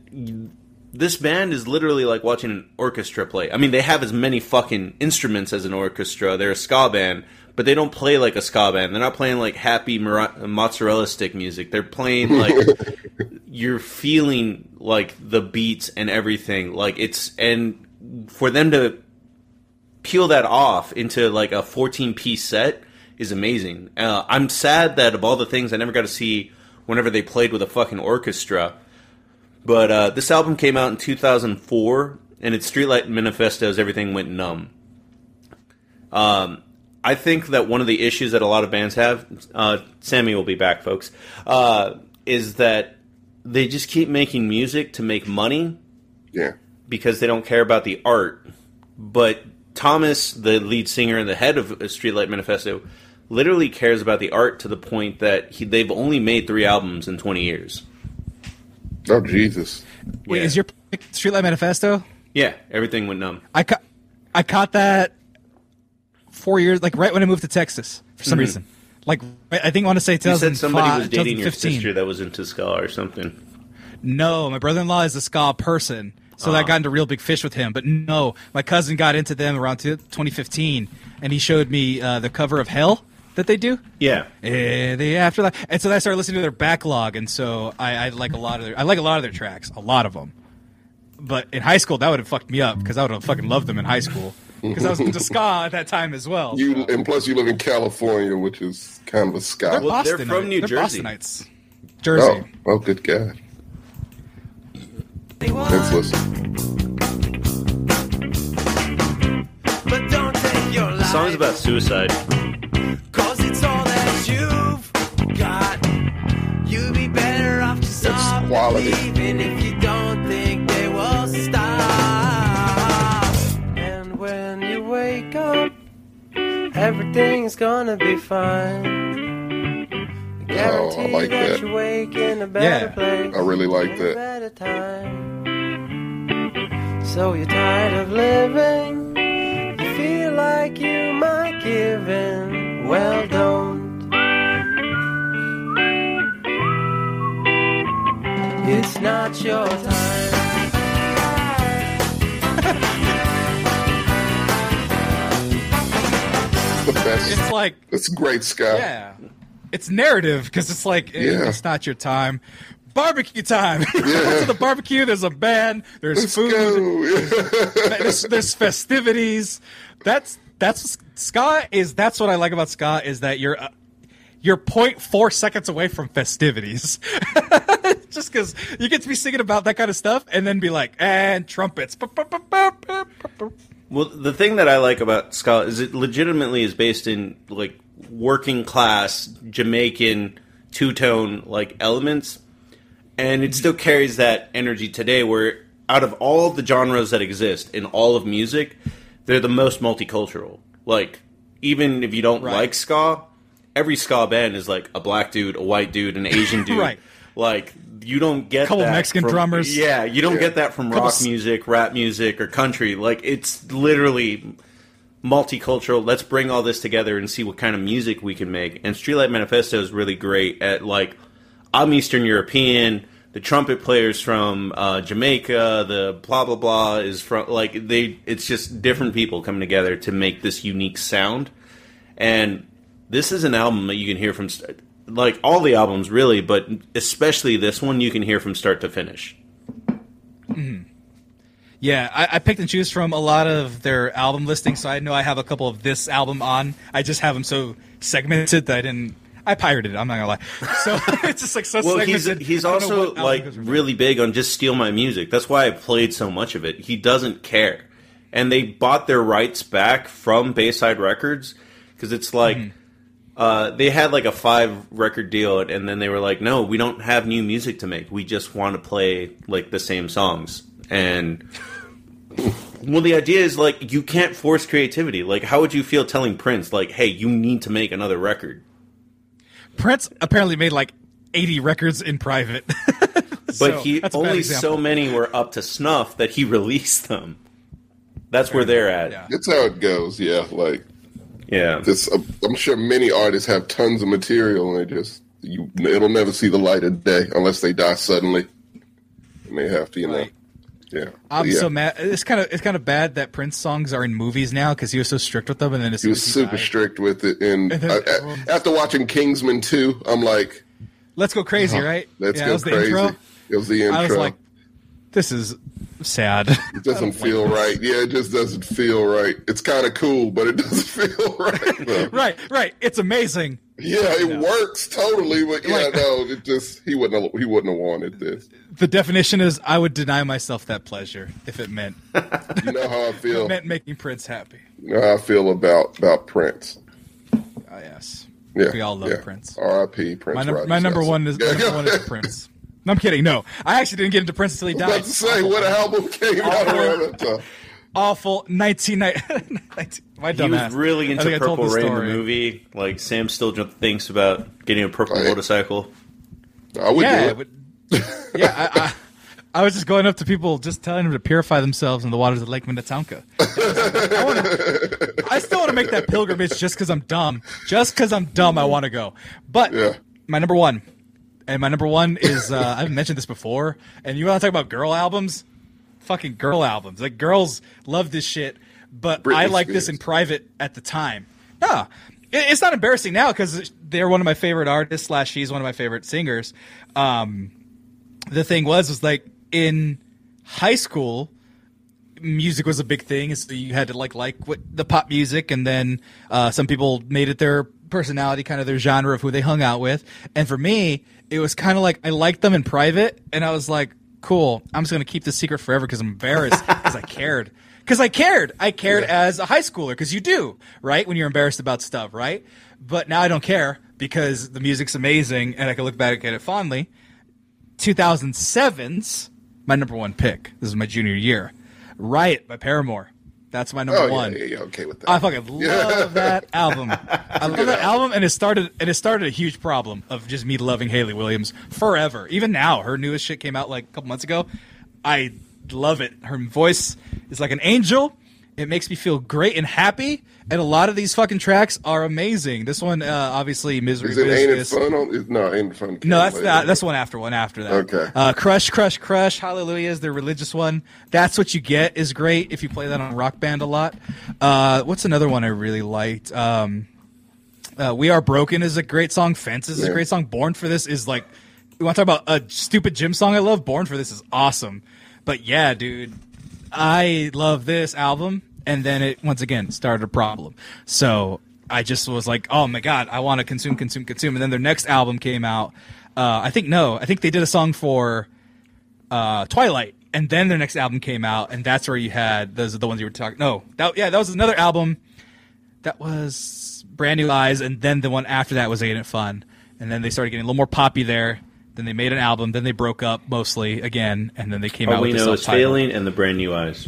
this band is literally like watching an orchestra play. I mean, they have as many fucking instruments as an orchestra. They're a ska band, but they don't play like a ska band. They're not playing like happy mozzarella stick music. They're playing like [laughs] you're feeling like the beats and everything. Like it's and for them to peel that off into like a 14 piece set is amazing. Uh, I'm sad that of all the things I never got to see whenever they played with a fucking orchestra. But uh, this album came out in 2004, and its Streetlight Manifesto's Everything Went Numb. Um, I think that one of the issues that a lot of bands have, uh, Sammy will be back, folks, uh, is that they just keep making music to make money Yeah, because they don't care about the art. But Thomas, the lead singer and the head of Streetlight Manifesto, literally cares about the art to the point that he, they've only made three albums in 20 years. oh Jesus, Wait, Yeah. is your pick Streetlight Manifesto? Yeah, everything went numb. I ca- I caught that four years, like right when I moved to Texas for some reason. Like I think I want to say You 2005, said somebody was dating your 2015. sister that was into ska or something. No, my brother-in-law is a ska person, so I got into Reel Big Fish with him. But no, my cousin got into them around 2015, and he showed me uh, the cover of Hell that they do. Yeah. Eh, the afterlife, and so I started listening to their backlog, and so I, I like a lot of their, I like a lot of their tracks, a lot of them. But in high school, that would have fucked me up because I would have fucking loved them in high school because I was into ska at that time as well. You and plus you live in California, which is kind of a They're sky. Well, they're from New they're Jersey. Bostonites. Jersey. Oh, oh, good God. Let's listen. But don't take your The life. song's about suicide. Cause it's all that you've got. You'd be better off to stop quality. Everything's gonna be fine. I Oh, I like that. you wake in a better Yeah. place. I really like in a that. better time. So you're tired of living. You feel like you might give in. Well, don't. It's not your time. [laughs] The best. It's like It's great, Scott. Yeah. It's narrative because it's like, eh, Yeah. it's not your time. Barbecue time. [laughs] Go to the barbecue. There's a band. There's Let's food. go. [laughs] There's, there's festivities. That's that's ska is. That's what I like about Scott is that you're uh, you're 0.4 seconds away from festivities. [laughs] Just because you get to be singing about that kind of stuff and then be like, and trumpets. Well, the thing that I like about ska is it legitimately is based in like working class Jamaican two tone like elements, and it still carries that energy today. Where out of all of the genres that exist in all of music, they're the most multicultural. Like even if you don't Right. like ska, every ska band is like a black dude, a white dude, an Asian [laughs] dude. Right. Like you don't get a Couple that Mexican from- drummers. Yeah, you don't get that from Couple rock s- music, rap music, or country. Like it's literally multicultural. Let's bring all this together and see what kind of music we can make. And Streetlight Manifesto is really great at like I'm Eastern European. The trumpet players from uh, Jamaica. The blah blah blah is from like they. It's just different people coming together to make this unique sound. And this is an album that you can hear from st- like all the albums really, but especially this one you can hear from start to finish. Yeah, I, I picked and choose from a lot of their album listings, so I know I have a couple of this album on. I just have them so segmented that I didn't. I pirated it. I'm not gonna lie. [laughs] So [laughs] it's just like so Well, he's segmented. he's I also like really big on just steal my music. That's why I played so much of it. He doesn't care, and they bought their rights back from Bayside Records because it's like Mm-hmm. Uh, they had like a five record deal, and then they were like, "No, we don't have new music to make. We just want to play like the same songs." And well, the idea is like you can't force creativity. Like, how would you feel telling Prince like, "Hey, you need to make another record"? Prince apparently made like 80 records in private. [laughs] But So, he that's a bad only so many were up to snuff that he [laughs] released them. That's where they're at. Yeah. It's how it goes. Yeah, like Yeah. this. uh, I'm sure many artists have tons of material, and they just you. It'll never see the light of day unless they die suddenly. And they have to, you know. Right. Yeah. I'm yeah. so mad. It's kind of it's kind of bad that Prince songs are in movies now because he was so strict with them, and then as He was he super died- strict with it, and And then I, I, after watching Kingsman 2, I'm like, Let's go crazy, right? let's yeah, go that was crazy. the intro. It was the intro. I was like, this is sad. it doesn't feel right. Yeah, it just doesn't feel right. It's kind of cool, but it [laughs] doesn't feel right. [laughs] Right, right. It's amazing. Yeah, it works totally, but yeah, Like- no, it just he wouldn't have, he wouldn't have wanted this. The definition is I would deny myself that pleasure if it meant You know how I feel. it meant making Prince happy. You know how I feel about about Prince. Ah, yes. Yeah, We all love yeah. Prince. R.I.P. Prince. My, num- my number one is my number one is [laughs] Prince. No, I'm kidding. No, I actually didn't get into Prince until he I was died. about to say what album came out around that time. Awful 1990. [laughs] 19 my He was ass. really into I Purple the Rain, the movie. Like Sam still thinks about getting a purple Right. motorcycle. I would Yeah, do it. but yeah, I, I, I was just going up to people, just telling them to purify themselves in the waters of Lake Minnetonka. I, wanna, I still want to make that pilgrimage just because I'm dumb. Just because I'm dumb, I want to go. But Yeah. my number one, and my number one is uh, I've mentioned this before. And you want to talk about girl albums? Fucking girl albums. Like girls love this shit, but Britney I like this in private at the time. Nah, it's not embarrassing now because they're one of my favorite artists. Slash, she's one of my favorite singers. Um, the thing was, was like in high school, music was a big thing. So you had to like like what the pop music, and then uh, some people made it their personality, kind of their genre of who they hung out with. And for me, it was kind of like I liked them in private, and I was like, cool. I'm just gonna keep this secret forever because I'm embarrassed [laughs] because I cared. Because I cared. I cared as a high schooler because you do, right? When you're embarrassed about stuff, right? But now I don't care because the music's amazing and I can look back at it fondly. 2007's my number one pick. This is my junior year. Riot by Paramore. That's my number Oh, one. yeah, yeah, okay with that. I fucking [laughs] love that album. I love that album, and it started and it started a huge problem of just me loving Hayley Williams forever. Even now, her newest shit came out like a couple months ago. I love it. Her voice is like an angel. It makes me feel great and happy. And a lot of these fucking tracks are amazing. This one, uh, obviously, Misery Is it Ain't It Business. Fun? On, no, Ain't It Fun. No, that's not, that's one after one after that. Okay. Uh, Crush, Crush, Crush, Hallelujah is their religious one. That's what you get is great if you play that on Rock Band a lot. Uh, what's another one I really liked? Um, uh, we Are Broken is a great song. Fences is a great song. Born for This is like, we want to talk about a stupid gym song I love. Born for This is awesome. But yeah, dude, I love this album. And then it once again started a problem. So I just was like, oh my god, I want to consume, consume, consume. And then their next album came out. Uh, I think no, I think they did a song for uh, Twilight, and then their next album came out, and that's where you had those are the ones you were talking. No, that yeah, that was another album. That was Brand New Eyes, and then the one after that was Ain't It Fun, and then they started getting a little more poppy there. Then they made an album. Then they broke up mostly again, and then they came All out we with know is failing and the brand new eyes.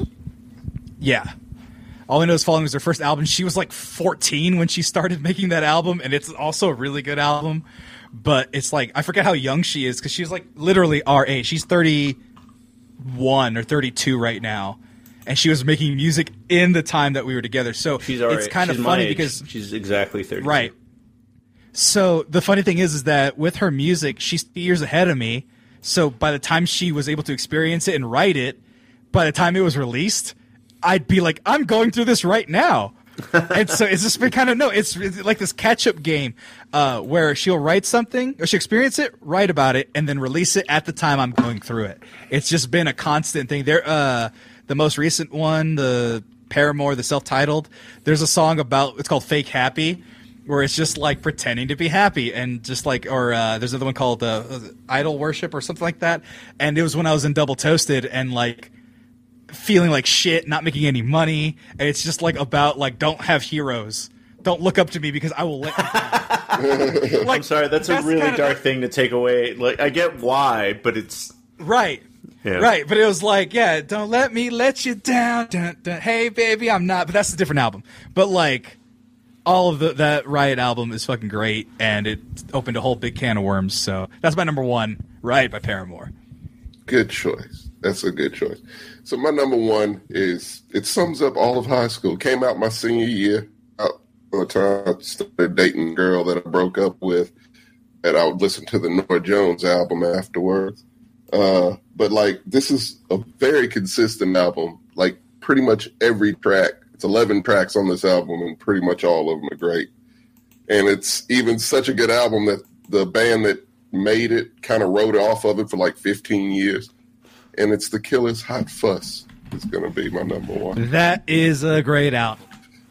Yeah. All I know is Falling was her first album. She was like 14 when she started making that album, and it's also a really good album. But it's like I forget how young she is because she's like literally our age. She's 31 or 32 right now, and she was making music in the time that we were together. So She's already. it's kind she's of funny because she's exactly thirty. Right. So the funny thing is, is that with her music, she's years ahead of me. So by the time she was able to experience it and write it, by the time it was released, I'd be like, I'm going through this right now. and so it's just been kind of no, it's, it's like this catch up game uh, where she'll write something or she experience it, write about it, and then release it at the time I'm going through it. It's just been a constant thing. There, uh, the most recent one, the Paramore, the self titled. There's a song about it's called "Fake Happy," where it's just like pretending to be happy and just like or uh, there's another one called uh, idol worship or something like that and it was when i was in double toasted and like feeling like shit not making any money and it's just like about like don't have heroes don't look up to me because i will let you down. [laughs] like, I'm sorry. That's, a really kinda- dark thing to take away. Like I get why, but it's right Yeah. Right, but it was like, yeah, don't let me let you down. Dun, dun, hey, baby, I'm not. But that's a different album. But like, all of the, that Riot album is fucking great, and it opened a whole big can of worms. So that's my number one, Riot by Paramore. Good choice. That's a good choice. So my number one is it sums up all of high school. Came out my senior year. The time I started dating a girl that I broke up with, and I would listen to the Norah Jones album afterwards. Uh, but like this is a very consistent album. Like pretty much every track. It's eleven tracks on this album, and pretty much all of them are great. And it's even such a good album that the band that made it kind of wrote off of it for like 15 years. And it's The Killer's Hot Fuss. It's going to be my number one. That is a great album.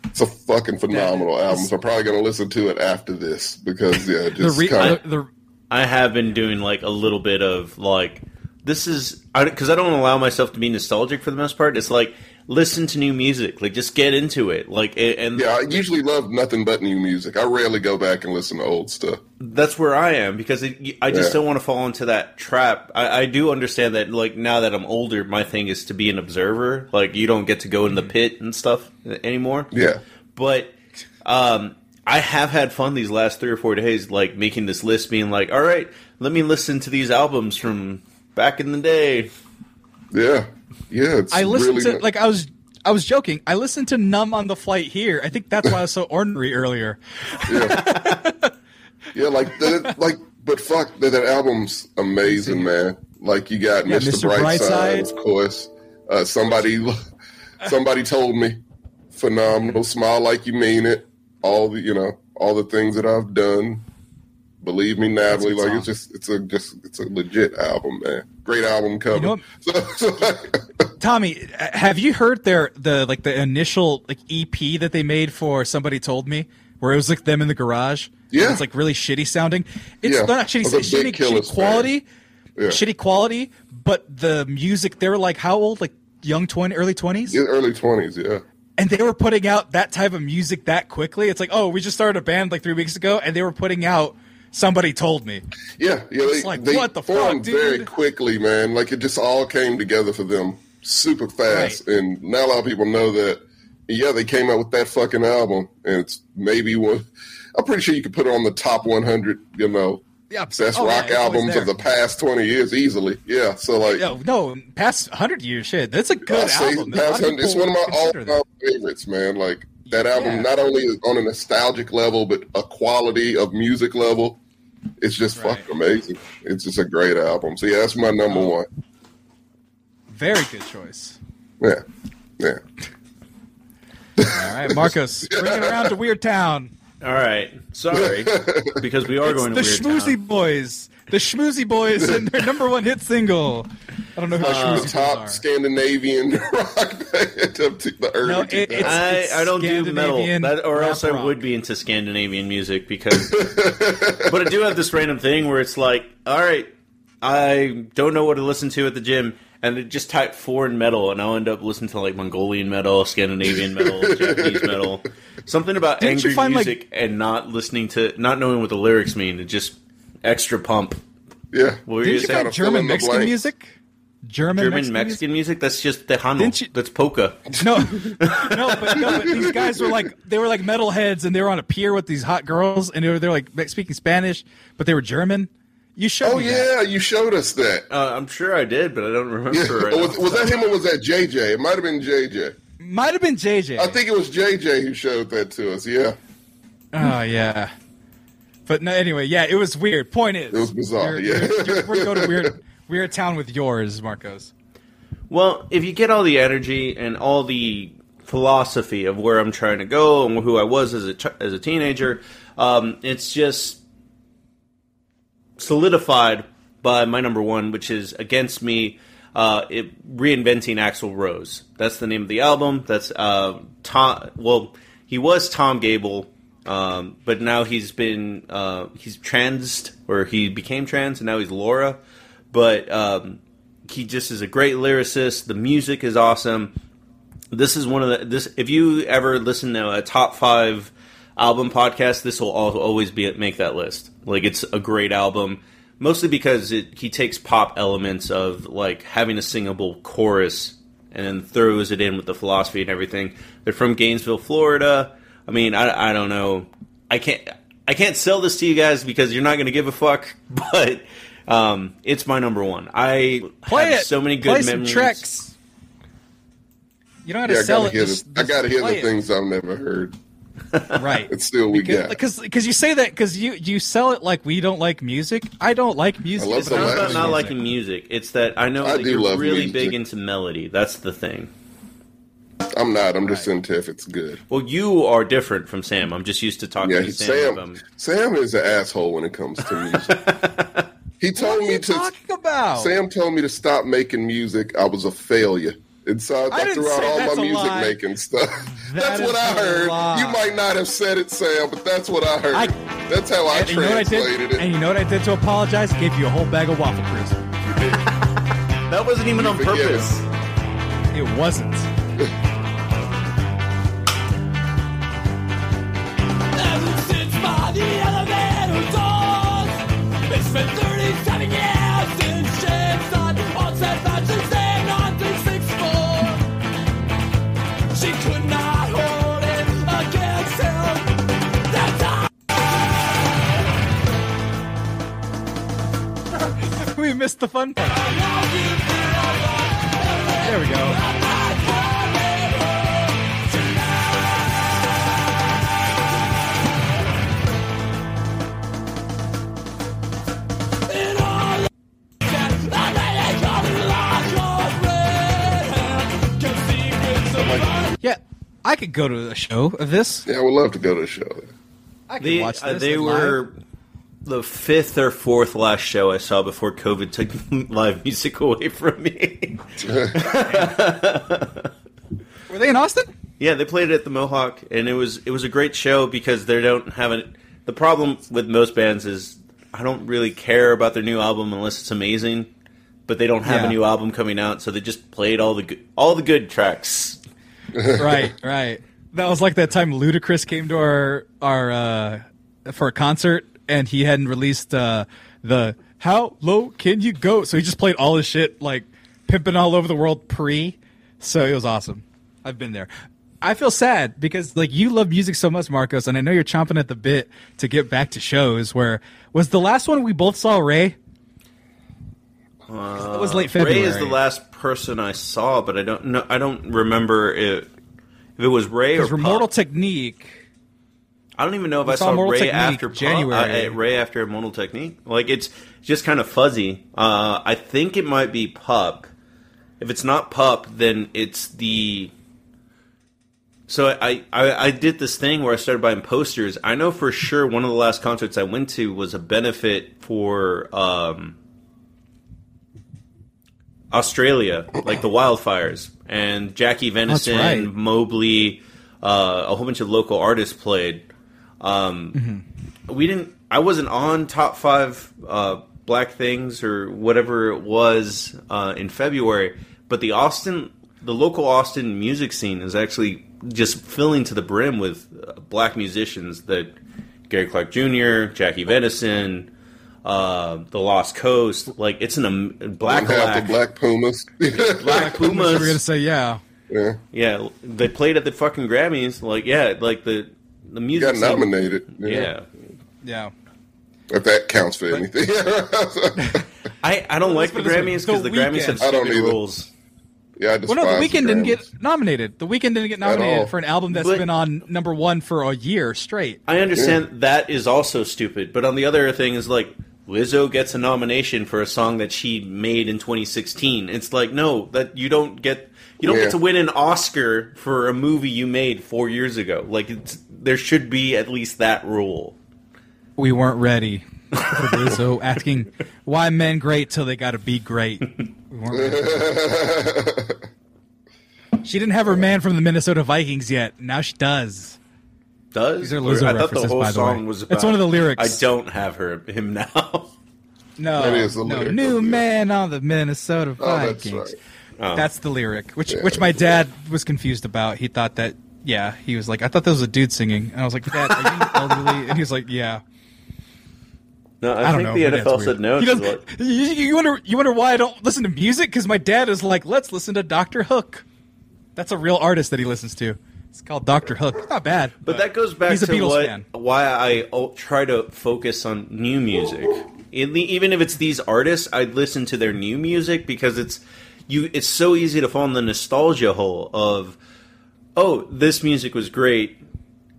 It's a fucking phenomenal album. So I'm probably going to listen to it after this because, yeah, The, just re- kind the, the I have been doing like a little bit of like this is because I, don't allow myself to be nostalgic for the most part. It's like listen to new music, like just get into it, like and Yeah, I usually love nothing but new music. I rarely go back and listen to old stuff. that's where I am because it, I just Yeah. don't want to fall into that trap. I, I do understand that, like now that I'm older, my thing is to be an observer. Like you don't get to go in the pit and stuff anymore. Yeah. but um, I have had fun these last three or four days, like making this list, being like, all right, let me listen to these albums from back in the day. Yeah, yeah. It's I listened really to like I was I was joking. I listened to Numb on the flight here. I think that's why I was so [laughs] ornery earlier. Yeah, [laughs] like that, like, but fuck, that, that album's amazing, man. Like you got Yeah, Mr. Mr. Brightside, Brightside. of course. Uh, somebody, [laughs] somebody told me, phenomenal. Smile like you mean it. All the, you know, all the things that I've done. Believe me, Natalie. Like it's just, it's a just, it's a legit album, man. Great album cover. know so, so like, Tommy, have you heard their the like the initial like EP that they made for Somebody Told Me, where it was like them in the garage? Yeah. it's like really shitty sounding. It's Yeah. not shitty, I was a shitty, shitty quality, Yeah. shitty quality. But the music, they were like how old? Like young twenty, early twenties, yeah, early twenties, yeah. and they were putting out that type of music that quickly. It's like, oh, we just started a band like three weeks ago, and they were putting out. Somebody told me. Yeah, yeah. They, It's like, they what the fuck, formed very quickly, man. Like it just all came together for them super fast, Right. and not a lot of people know that. Yeah, they came out with that fucking album, and it's maybe one. I'm pretty sure you could put it on the top 100. You know, Yeah, best oh, rock always albums of the past 20 years easily. Yeah, so like. Yo, no, past hundred years, shit. That's a good album. Past of 100 it's one of my all-time favorites, man. Like that album, Yeah. not only on a nostalgic level, but a quality of music level. It's just Right. fucking amazing. It's just a great album. So yeah, that's my number Oh. one. Very good choice. Yeah, yeah. All right, Marcos, bring it around to Weird Town. All right, sorry, because we are It's going the to Weird Schmoozy Town. Boys. The Schmoozy Boys and their number one hit single. I don't know who the the Schmoozy Boys top are. Scandinavian [laughs] rock band of the the early No, it- 2000s. it's- I, I don't do metal, that, or else I rock. would be into Scandinavian music because. but I do have this random thing where it's like, all right, I don't know what to listen to at the gym, and it just type foreign metal, and I'll end up listening to like Mongolian metal, Scandinavian metal, [laughs] Japanese metal, something about Didn't angry find, like- music, and not listening to, not knowing what the lyrics mean, and just extra pump. yeah. What were Didn't you you saying? find German Mexican music? German, German Mexican, Mexican music? That's just Tejano. Didn't you- That's polka. No, [laughs] no, but no, but these guys were like they were like metalheads, and they were on a pier with these hot girls, and they were they're like speaking Spanish, but they were German. You showed Oh me that. yeah, you showed us that. Uh, I'm sure I did, but I don't remember. Yeah. right was, was that him or was that JJ? It might have been JJ. Might have been JJ. I think it was JJ who showed that to us. Yeah. Oh yeah. But no, anyway, yeah, it was weird. Point is, It was bizarre, you're- yeah. you're- you're- we're going to weird, [laughs] weird town with yours, Marcos. Well, if you get all the energy and all the philosophy of where I'm trying to go and who I was as a as a teenager, um, it's just solidified by my number one, which is "Against Me." Uh, it, reinventing Axl Rose. That's the name of the album. That's uh, Tom. Well, he was Tom Gabel, um, but now he's been uh, he's trans or he became trans, and now he's Laura. But um, he just is a great lyricist. The music is awesome. This is one of the this. If you ever listen to a top five album podcast, this will always be make that list. Like it's a great album, mostly because it, he takes pop elements of like having a singable chorus and then throws it in with the philosophy and everything. They're from Gainesville, Florida. I mean, I, I don't know. I can't I can't sell this to you guys because you're not going to give a fuck. [laughs] But um, it's my number one. I Play have it. so many good Play some memories. tracks. You don't have to Yeah, I sell gotta it. hear just- the, I gotta hear the it. things I've never heard. [laughs] right? It's still we because, got. because because you say that because you you sell it like we don't like music. I don't like music. I love It's not about not liking music. It's that I know I that you're love really music. big into melody. That's the thing. I'm not. I'm just into if it's good. Well, you are different from Sam. I'm just used to talking Yeah, to Sam. Sam. Um, Sam is an asshole when it comes to music. [laughs] he told What are me to. talking about? Sam told me to stop making music. I was a failure. And so I, I didn't threw out all my music lie. making stuff. [laughs] that's what what is I a heard. lie. You might not have said it, Sam, but that's what I heard. I- that's how I and you know I translated did? And you know what I did to apologize? I Gave you a whole bag of waffle crisp. that wasn't even on forget purpose. It wasn't. [laughs] missed the fun part. I love you forever. There we go. Yeah, I could go to a show of this. Yeah, I would love to go to the show. I could They, watch uh, this. they live. Were the fifth or fourth last show I saw before COVID took [laughs] live music away from me. [laughs] Were they in Austin? yeah, they played it at the Mohawk, and it was it was a great show because they don't have it. The problem with most bands is I don't really care about their new album unless it's amazing, but they don't have Yeah. a new album coming out, so they just played all the good, all the good tracks. [laughs] right, right. That was like that time Ludacris came to our our uh, for a concert and he hadn't released uh, the "How Low Can You Go," so he just played all his shit like pimping all over the world pre. So it was awesome. I've been there. I feel sad because like you love music so much, Marcos, and I know you're chomping at the bit to get back to shows. Where was the last one we both saw? Ray. that was late February. Ray is the last person I saw, but I don't know. I don't remember if, if it was Ray or Mortal. Technique. I don't even know if We I saw saw Ray Technique after January. uh, Ray after Immortal Technique. Like it's just kind of fuzzy. Uh, I think it might be Pup. If it's not Pup, then it's the. So I, I I did this thing where I started buying posters. I know for sure one of the last concerts I went to was a benefit for um, Australia, like the wildfires, and Jackie Venson, right. Mobley, uh, a whole bunch of local artists played. Um, We didn't. I wasn't on top five uh, black things or whatever it was uh, in February, but the Austin, the local Austin music scene is actually just filling to the brim with uh, black musicians. That Gary Clark Jr., Jackie Venson, uh, the Lost Coast. Like it's an um, black Don't have black the Black Pumas. [laughs] Black We're gonna say yeah. yeah, Yeah, they played at the fucking Grammys. Like yeah, like the the music. got scene- nominated. Yeah. Yeah. if that counts for anything. [laughs] I, I don't like the put it this way, Grammys because The the, Grammys Weeknd- have I don't stupid either. rules. yeah, I Well, no, the Weeknd didn't get nominated. The Weeknd didn't get nominated for an album that's But- been on number one for a year straight. I understand that is also stupid, but on the other thing is like Lizzo gets a nomination for a song that she made in 2016. It's like no, that you don't get you don't Yeah. get to win an Oscar for a movie you made 4 years ago. Like it's, there should be at least that rule. We weren't ready for Lizzo [laughs] asking why men great till they got to be great. We weren't ready. [laughs] she didn't have her man from the Minnesota Vikings yet. Now she does. Does These are Lizzo I thought the whole by the song way. was It's about one of the lyrics. I don't have her him now. No, That is the no, lyric, new yeah. man on the Minnesota Oh, that's Vikings. right. Oh. That's the lyric, which Yeah. which my dad was confused about. He thought that, yeah, he was like, I thought that was a dude singing, and I was like, Dad, are you [laughs] elderly? And he was like, Yeah. no, I, I don't think know. the My dad's NFL weird. said no. He to doesn't- what- you, you wonder you wonder why I don't listen to music because my dad is like, let's listen to Doctor Hook. That's a real artist that he listens to. It's called Doctor Hook. It's not bad, But that goes back to Beatles what, fan. why I try to focus on new music. In the, even if it's these artists, I'd listen to their new music because it's you. It's so easy to fall in the nostalgia hole of, oh, this music was great,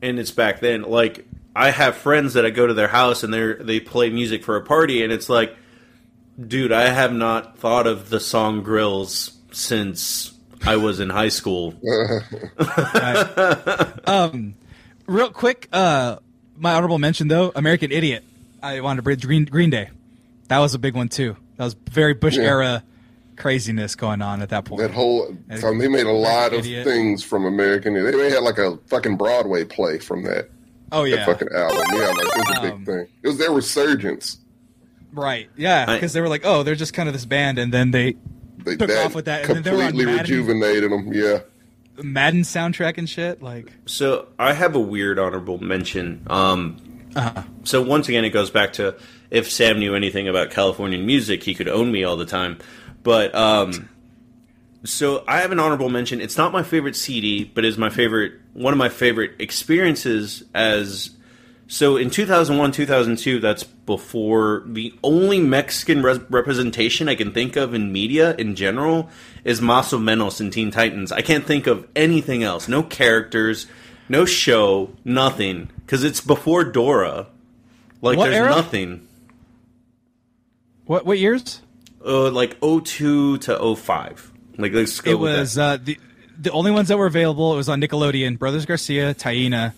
and it's back then. Like I have friends that I go to their house and they they play music for a party, and it's like, dude, I have not thought of the song "Grillz" since I was in high school. [laughs] Real quick, uh, my honorable mention though, American Idiot. I wanted to bring Green Green Day. That was a big one too. That was very Bush Yeah. era craziness going on at that point. That whole so they made a lot of Idiot. things from American. They they had like a fucking Broadway play from that, oh that yeah, fucking album. Yeah, like it was a big Um, thing. It was their resurgence. right. Yeah, because they were like, oh, they're just kind of this band, and then they They, took off with that, and then they were completely Madden. rejuvenated them. Yeah, Madden soundtrack and shit. Like, So I have a weird honorable mention. Um, Uh-huh. So once again, it goes back to if Sam knew anything about Californian music, he could own me all the time. But um, so I have an honorable mention. It's not my favorite CD, but is my favorite one of my favorite experiences as So in 2001, 2002, that's before the only Mexican res- representation I can think of in media in general is Mas o Menos in Teen Titans. I can't think of anything else. No characters, no show, nothing. Because it's before Dora. Like, What there's era? nothing. What what years? Uh, like 02 to 05. Like, let's go It with was that. uh, the the only ones that were available. It was on Nickelodeon. Brothers Garcia, Taina.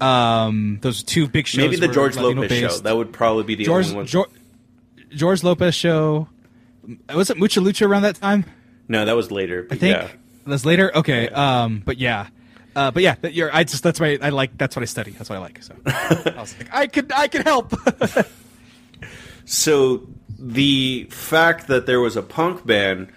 Um, those two big shows. Maybe the George Latino Lopez show. That would probably be the George, only one. George George Lopez show. Was it Mucha Lucha around that time? no, that was later. I think yeah. that's later. Okay, um, but yeah, uh, but yeah, you're. I just that's why I like. That's what I study. That's what I like. So [laughs] I was like, I could, I could help. [laughs] So the fact that there was a punk band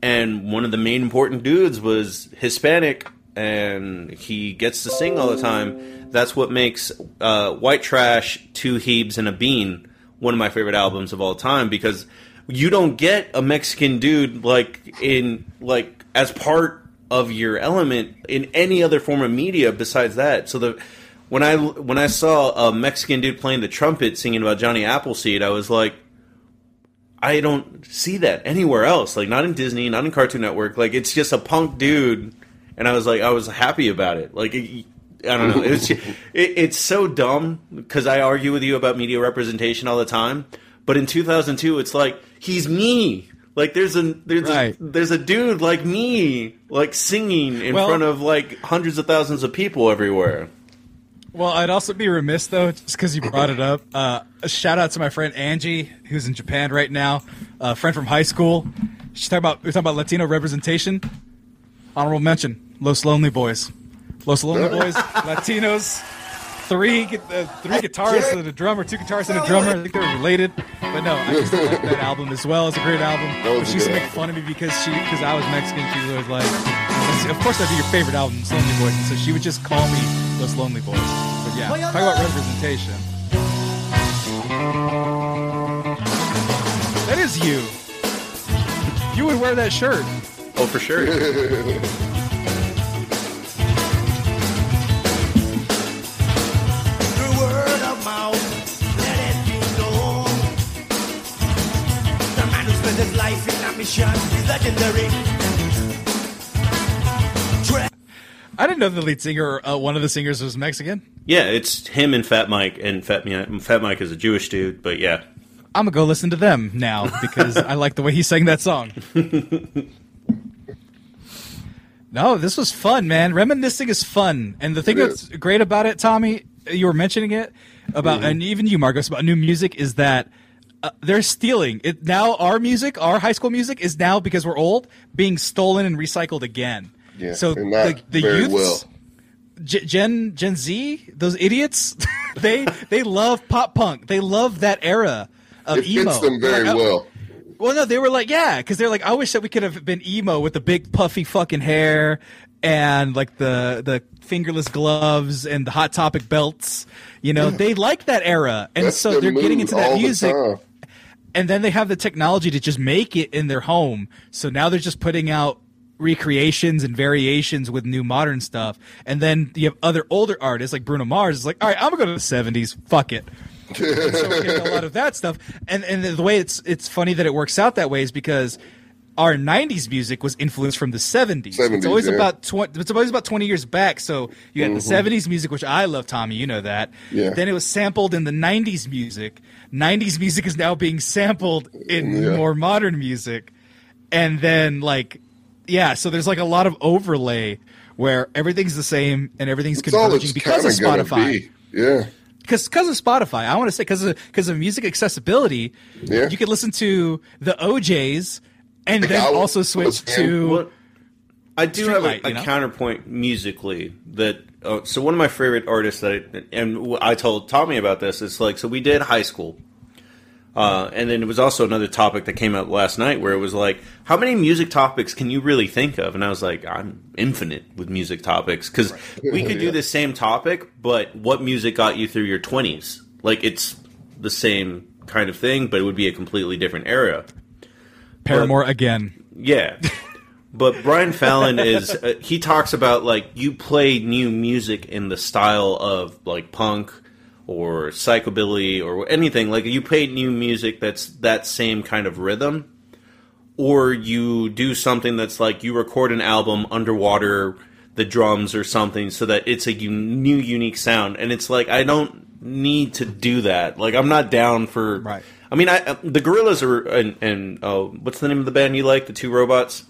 and one of the main important dudes was Hispanic and he gets to sing all the time, that's what makes uh, White Trash, Two Heebs, and a Bean one of my favorite albums of all time because you don't get a Mexican dude like in like as part of your element in any other form of media besides that. So the when I when I saw a Mexican dude playing the trumpet singing about Johnny Appleseed, I was like, I don't see that anywhere else. Like not in Disney, not in Cartoon Network. Like it's just a punk dude, and I was like, I was happy about it. Like I don't know, it's it, it's so dumb because I argue with you about media representation all the time. But in 2002, it's like he's me. Like there's a there's Right. a, there's a dude like me, like singing in Well- front of like hundreds of thousands of people everywhere. well, I'd also be remiss though, just because you brought it up. Uh, a shout out to my friend Angie, who's in Japan right now. A friend from high school. She's talking about we're talking about Latino representation. Honorable mention: Los Lonely Boys. Los Lonely Boys, Latinos. Three, gu- uh, three guitarists and a drummer, two guitarists and a drummer. I think they're related, but no, I just like that album as well. It's a great album. But she used to make fun of me because she, because I was Mexican. She was always like, "Of course, that'd be your favorite album, Los Lonely Boys." And so she would just call me Los Lonely Boys. But yeah, talk about representation. That is you. You would wear that shirt. Oh, for sure. [laughs] man who spent his life in a mission is legendary. I didn't know the lead singer, uh, one of the singers, was Mexican. yeah, it's him and Fat Mike, and Fat Fat Mike is a Jewish dude, but yeah. I'm gonna go listen to them now because I like the way he sang that song. [laughs] no, this was fun, man. Reminiscing is fun, and the thing It that's great about it, Tommy, you were mentioning it about, and even you, Marcos, about new music is that uh, they're stealing it now. Our music, our high school music, is now because we're old, being stolen and recycled again. Yeah, so the, the youths, well. Gen Gen Z, those idiots, [laughs] they they love pop punk. They love that era of It emo. fits them very Like, well. Well, no, they were like, yeah, because they're like, I wish that we could have been emo with the big puffy fucking hair and like the the fingerless gloves and the hot topic belts. You know, they like that era, and That's so they're getting into that the music time. And then they have the technology to just make it in their home. So now they're just putting out recreations and variations with new modern stuff. And then you have other older artists like Bruno Mars. is like, all right, I'm gonna go to the '70s. Fuck it. [laughs] So we're getting a lot of that stuff. And and the way it's it's funny that it works out that way is because our '90s music was influenced from the '70s. it's always yeah. about twenty. It's always about 20 years back. So you had the '70s music, which I love, Tommy. You know that. Mm-hmm. Yeah. Then it was sampled in the '90s music. '90s music is now being sampled in Yeah. more modern music, and then like, yeah. So there's like a lot of overlay where everything's the same and everything's all converging it's because of of Spotify be. Yeah. because because of Spotify, I want to say because of because of music accessibility, Yeah. you could listen to the O'Jays and then I was- also switch to Well, I do have a, a know? counterpoint musically that. Uh, so one of my favorite artists that, I, and I told Tommy about this. It's like so we did high school, uh, and then it was also another topic that came out last night where it was like, how many music topics can you really think of? And I was like, I'm infinite with music topics because we could do [laughs] the same topic, but what music got you through your twenties? Like it's the same kind of thing, but it would be a completely different era. Paramore again. Yeah. But Brian Fallon is uh, he talks about like you play new music in the style of like punk or psychobilly or anything like you play new music that's that same kind of rhythm or you do something that's like you record an album underwater the drums or something so that it's a u- new unique sound and it's like i don't need to do that like i'm not down for Right. I mean i uh, the Gorillaz are and, and oh what's the name of the band you like the two robots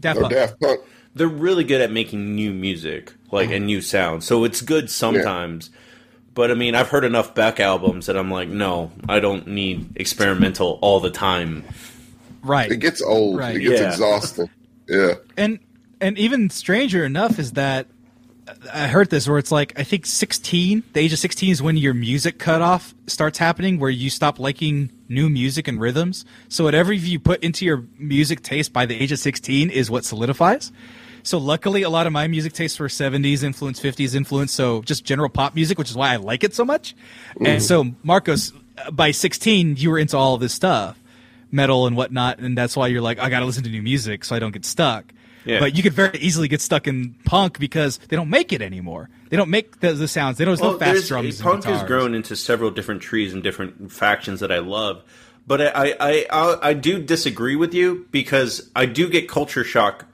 Daft Punk. Daft Punk. they're really good at making new music, like and new sounds. So it's good sometimes. But I mean, I've heard enough Beck albums that I'm like, no, I don't need experimental all the time. Right. It gets old. Right. It gets Yeah. exhausting. Yeah. and and even stranger enough is that I heard this where it's like I think 16, the age of 16 is when your music cutoff starts happening, where you stop liking new music and rhythms. So whatever you put into your music taste by the age of 16 is what solidifies. So luckily, a lot of my music tastes were 70s influence, 50s influence, so just general pop music, which is why I like it so much. And so Marcos, uh, by 16, you were into all this stuff, metal and whatnot, and that's why you're like, I got to listen to new music so I don't get stuck. Yeah. But you could very easily get stuck in punk because they don't make it anymore. They don't make the, the sounds. They don't there's no Well, fast drums. Eh, and Punk has grown into several different trees and different factions that I love. But I, I, I, I, do disagree with you because I do get culture shock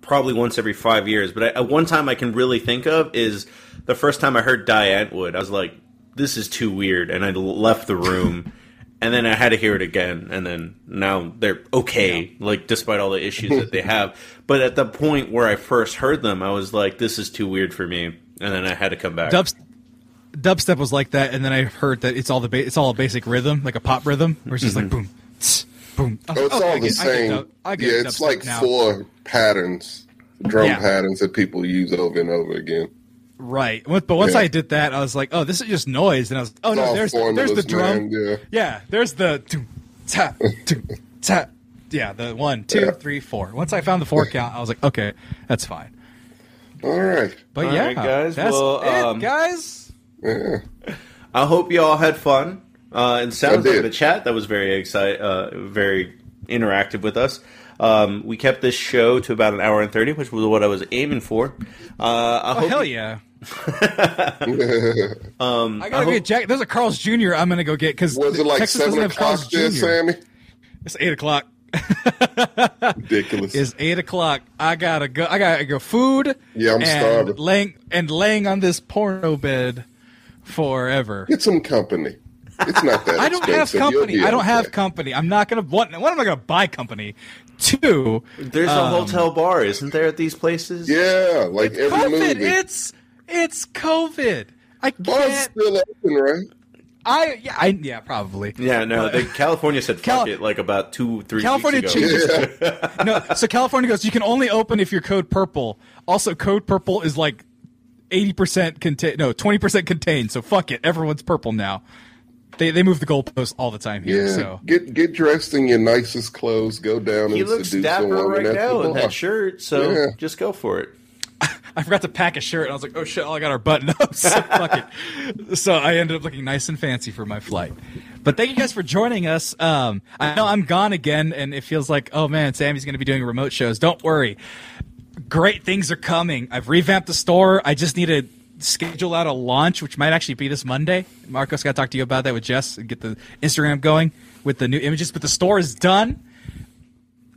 probably once every five years. But I, uh, one time I can really think of is the first time I heard Die Antwoord. I was like, this is too weird. And I left the room. [laughs] and then I had to hear it again. And then now they're okay, like despite all the issues that they have. But at the point where I first heard them, I was like, this is too weird for me. And then I had to come back. Dubst- dubstep was like that, and then I heard that it's all the ba- it's all a basic rhythm, like a pop rhythm, where it's just like mm-hmm. boom, tss, boom. I Oh, it's oh, okay, all the I get same. dub- I get yeah, it's like now. four patterns, drum Yeah. patterns that people use over and over again. Right. But but once Yeah. I did that, I was like, oh, this is just noise, and I was, like, oh no, there's the, there's the drum. man, yeah. there's the doom, tap, doom, tap. Yeah, the one, two, Yeah. three, four. Once I found the four count, I was like, okay, that's fine. All right. But All yeah, right, guys. that's Well, it, um, guys. Yeah. I hope you all had fun. Uh, and sounds like the chat that was very excited, uh, very interactive with us. Um, we kept this show to about an hour and thirty, which was what I was aiming for. Uh, I Oh hope hell you- yeah! [laughs] um, I gotta I hope- get Jack. There's a Carl's Jr. I'm gonna go get because Was it like Texas seven o'clock Carl's there, Jr. Sammy? It's eight o'clock. [laughs] Ridiculous. It's eight o'clock. I gotta go. I gotta go. Food. Yeah, I'm and starving. Laying and laying on this porno bed forever. Get some company. It's not that [laughs] I don't have expensive. You'll company. I don't okay. have company. I'm not gonna. One, one, I'm not gonna buy company. Two, There's a Um, hotel bar, isn't there, at these places? Yeah, like every COVID. movie. It's it's COVID. I can't. still open, right? I yeah. I yeah. Probably. Yeah, no. The, California said fuck Cal- it like about two, three California weeks ago. changes. [laughs] no, so California goes. You can only open if you're code purple. Also, code purple is like eighty percent contain. No, twenty percent contained. So fuck it. Everyone's purple now. They they move the goalpost all the time here. Yeah. So Get get dressed in your nicest clothes. Go down He and looks seduce dapper someone right at now in that shirt, so Yeah. just go for it. [laughs] I forgot to pack a shirt. and I was like, oh shit! All I got our button ups." [laughs] So fuck it. So I ended up looking nice and fancy for my flight. But thank you guys for joining us. Um, I know I'm gone again, and it feels like, oh man, Sammy's going to be doing remote shows. Don't worry. Great things are coming. I've revamped the store. I just need to schedule out a launch, which might actually be this Monday. Marcos got to talk to you about that with Jess and get the Instagram going with the new images. But the store is done.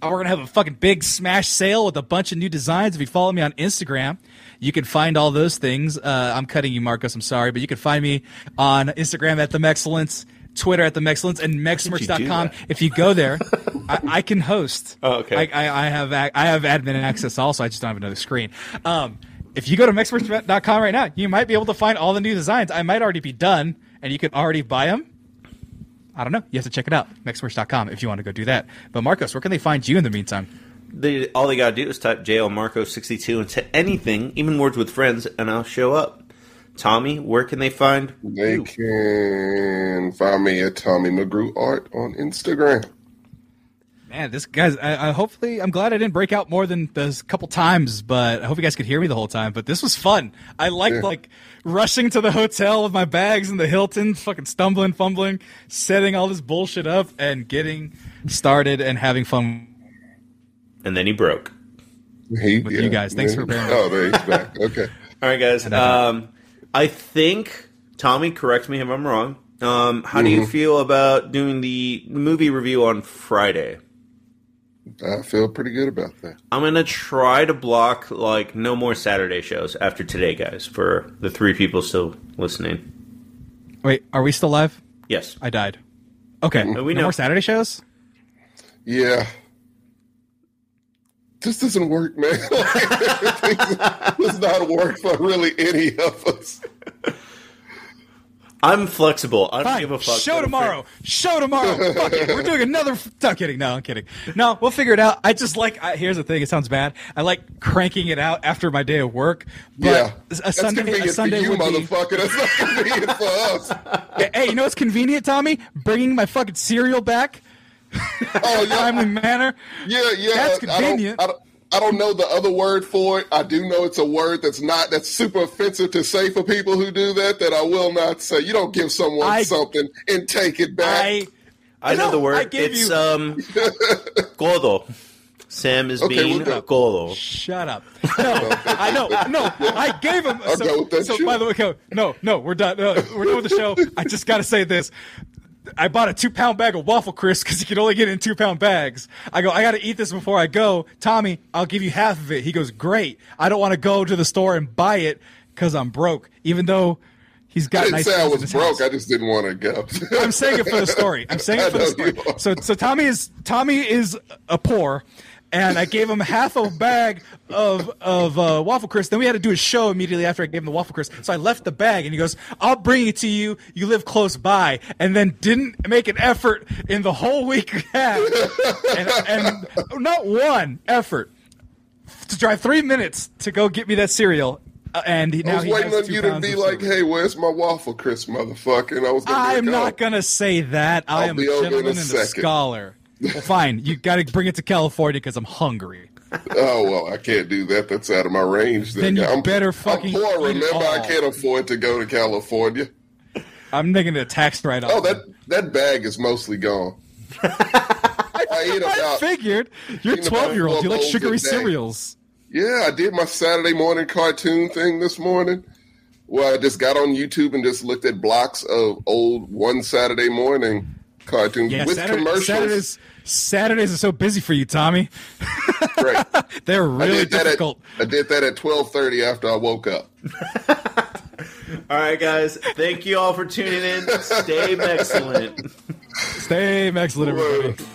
Uh, We're gonna have a fucking big smash sale with a bunch of new designs. If you follow me on Instagram, you can find all those things. Uh, I'm cutting you, Marcos. I'm sorry, but you can find me on Instagram at the Mexcellence, Twitter at the Mexcellence, and Mexmerch.com. If you go there, [laughs] I, I can host. Oh, okay. I, I, I have I have admin access also. I just don't have another screen. Um, if you go to Mexmerch.com right now, you might be able to find all the new designs. I might already be done, and you can already buy them. I don't know. You have to check it out. Mexmerch.com if you want to go do that. But Marcos, where can they find you in the meantime? They, all they gotta do is type JL Marco sixty two into anything, even words with friends, and I'll show up. Tommy, where can they find They you? can find me at Tommy McGrew Art on Instagram. Man, this guy's. I, I hopefully, I'm glad I didn't break out more than those couple times, but I hope you guys could hear me the whole time. But this was fun. I liked Yeah. like rushing to the hotel with my bags in the Hilton, fucking stumbling, fumbling, setting all this bullshit up, and getting started and having fun. And then he broke. He, With you guys. Thanks for bearing with Oh, there he's back. [laughs] Okay. All right, guys. Um, I think Tommy, correct me if I'm wrong. Um, how do you feel about doing the movie review on Friday? I feel pretty good about that. I'm gonna try to block like no more Saturday shows after today, guys. For the three people still listening. Wait, are we still live? Yes. I died. Okay. we no know. more Saturday shows? Yeah. This doesn't work, man. Like, [laughs] this does not work for really any of us. [laughs] I'm flexible. I don't Fine. give a fuck. Show tomorrow. Show tomorrow. [laughs] Fuck it. We're doing another. F- no, I'm kidding. No, I'm kidding. No, we'll figure it out. I just like. I, here's the thing. It sounds bad. I like cranking it out after my day of work. But yeah. a That's Sunday, convenient a Sunday for you, would be. motherfucker. That's not convenient for us. [laughs] Hey, you know what's convenient, Tommy? Bringing my fucking cereal back. Oh, [laughs] yeah. timely manner. Yeah, yeah. That's I don't- convenient. I don't, I don't know the other word for it. I do know it's a word that's not that's super offensive to say for people who do that. That I will not say. You don't give someone I- something and take it back. I. I know No, the word. I gave it's you- um, [laughs] godo. Sam is Okay, being we'll go. godo. Shut up. No, [laughs] I know. No, I gave him. I'll so, go with that so by the way. No, no, we're done. No, we're done with the show. I just got to say this. I bought a two pound bag of waffle crisp because you can only get it in two pound bags. I go, I got to eat this before I go. Tommy, I'll give you half of it. He goes, great. I don't want to go to the store and buy it because I'm broke, even though he's got I didn't nice say I was broke. house. I just didn't want to go. [laughs] I'm saying it for the story. I'm [laughs] saying it for the story. So so Tommy is Tommy is a poor, and I gave him half a bag of of uh, waffle crisp. Then we had to do a show immediately after I gave him the waffle crisp. So I left the bag, and he goes, "I'll bring it to you. You live close by." And then didn't make an effort in the whole week [laughs] and, and not one effort to drive three minutes to go get me that cereal. Uh, and he, I was he waiting has on you to be like, "Hey, where's my waffle crisp, motherfucker?" And I was. I'm not "Oh." gonna say that. I I'll am a be in a gentleman and a scholar. Well, fine. You got to bring it to California because I'm hungry. Oh well, I can't do that. That's out of my range. Then you I'm, better I'm fucking poor. eat it Remember, I can't afford to go to California. I'm making a tax write off. Oh, that that bag is mostly gone. [laughs] I I figured you're 12 year old. You like sugary cereals. Yeah, I did my Saturday morning cartoon thing this morning. Well, I just got on YouTube and just looked at blocks of old one Saturday morning cartoons Yeah, with Saturday, commercials. Saturdays. Saturdays are so busy for you, Tommy. Right. [laughs] They're I really did that difficult. At, I did that at twelve thirty after I woke up. [laughs] All right, guys. Thank you all for tuning in. Stay [laughs] excellent. Stay excellent, everybody. Whoa.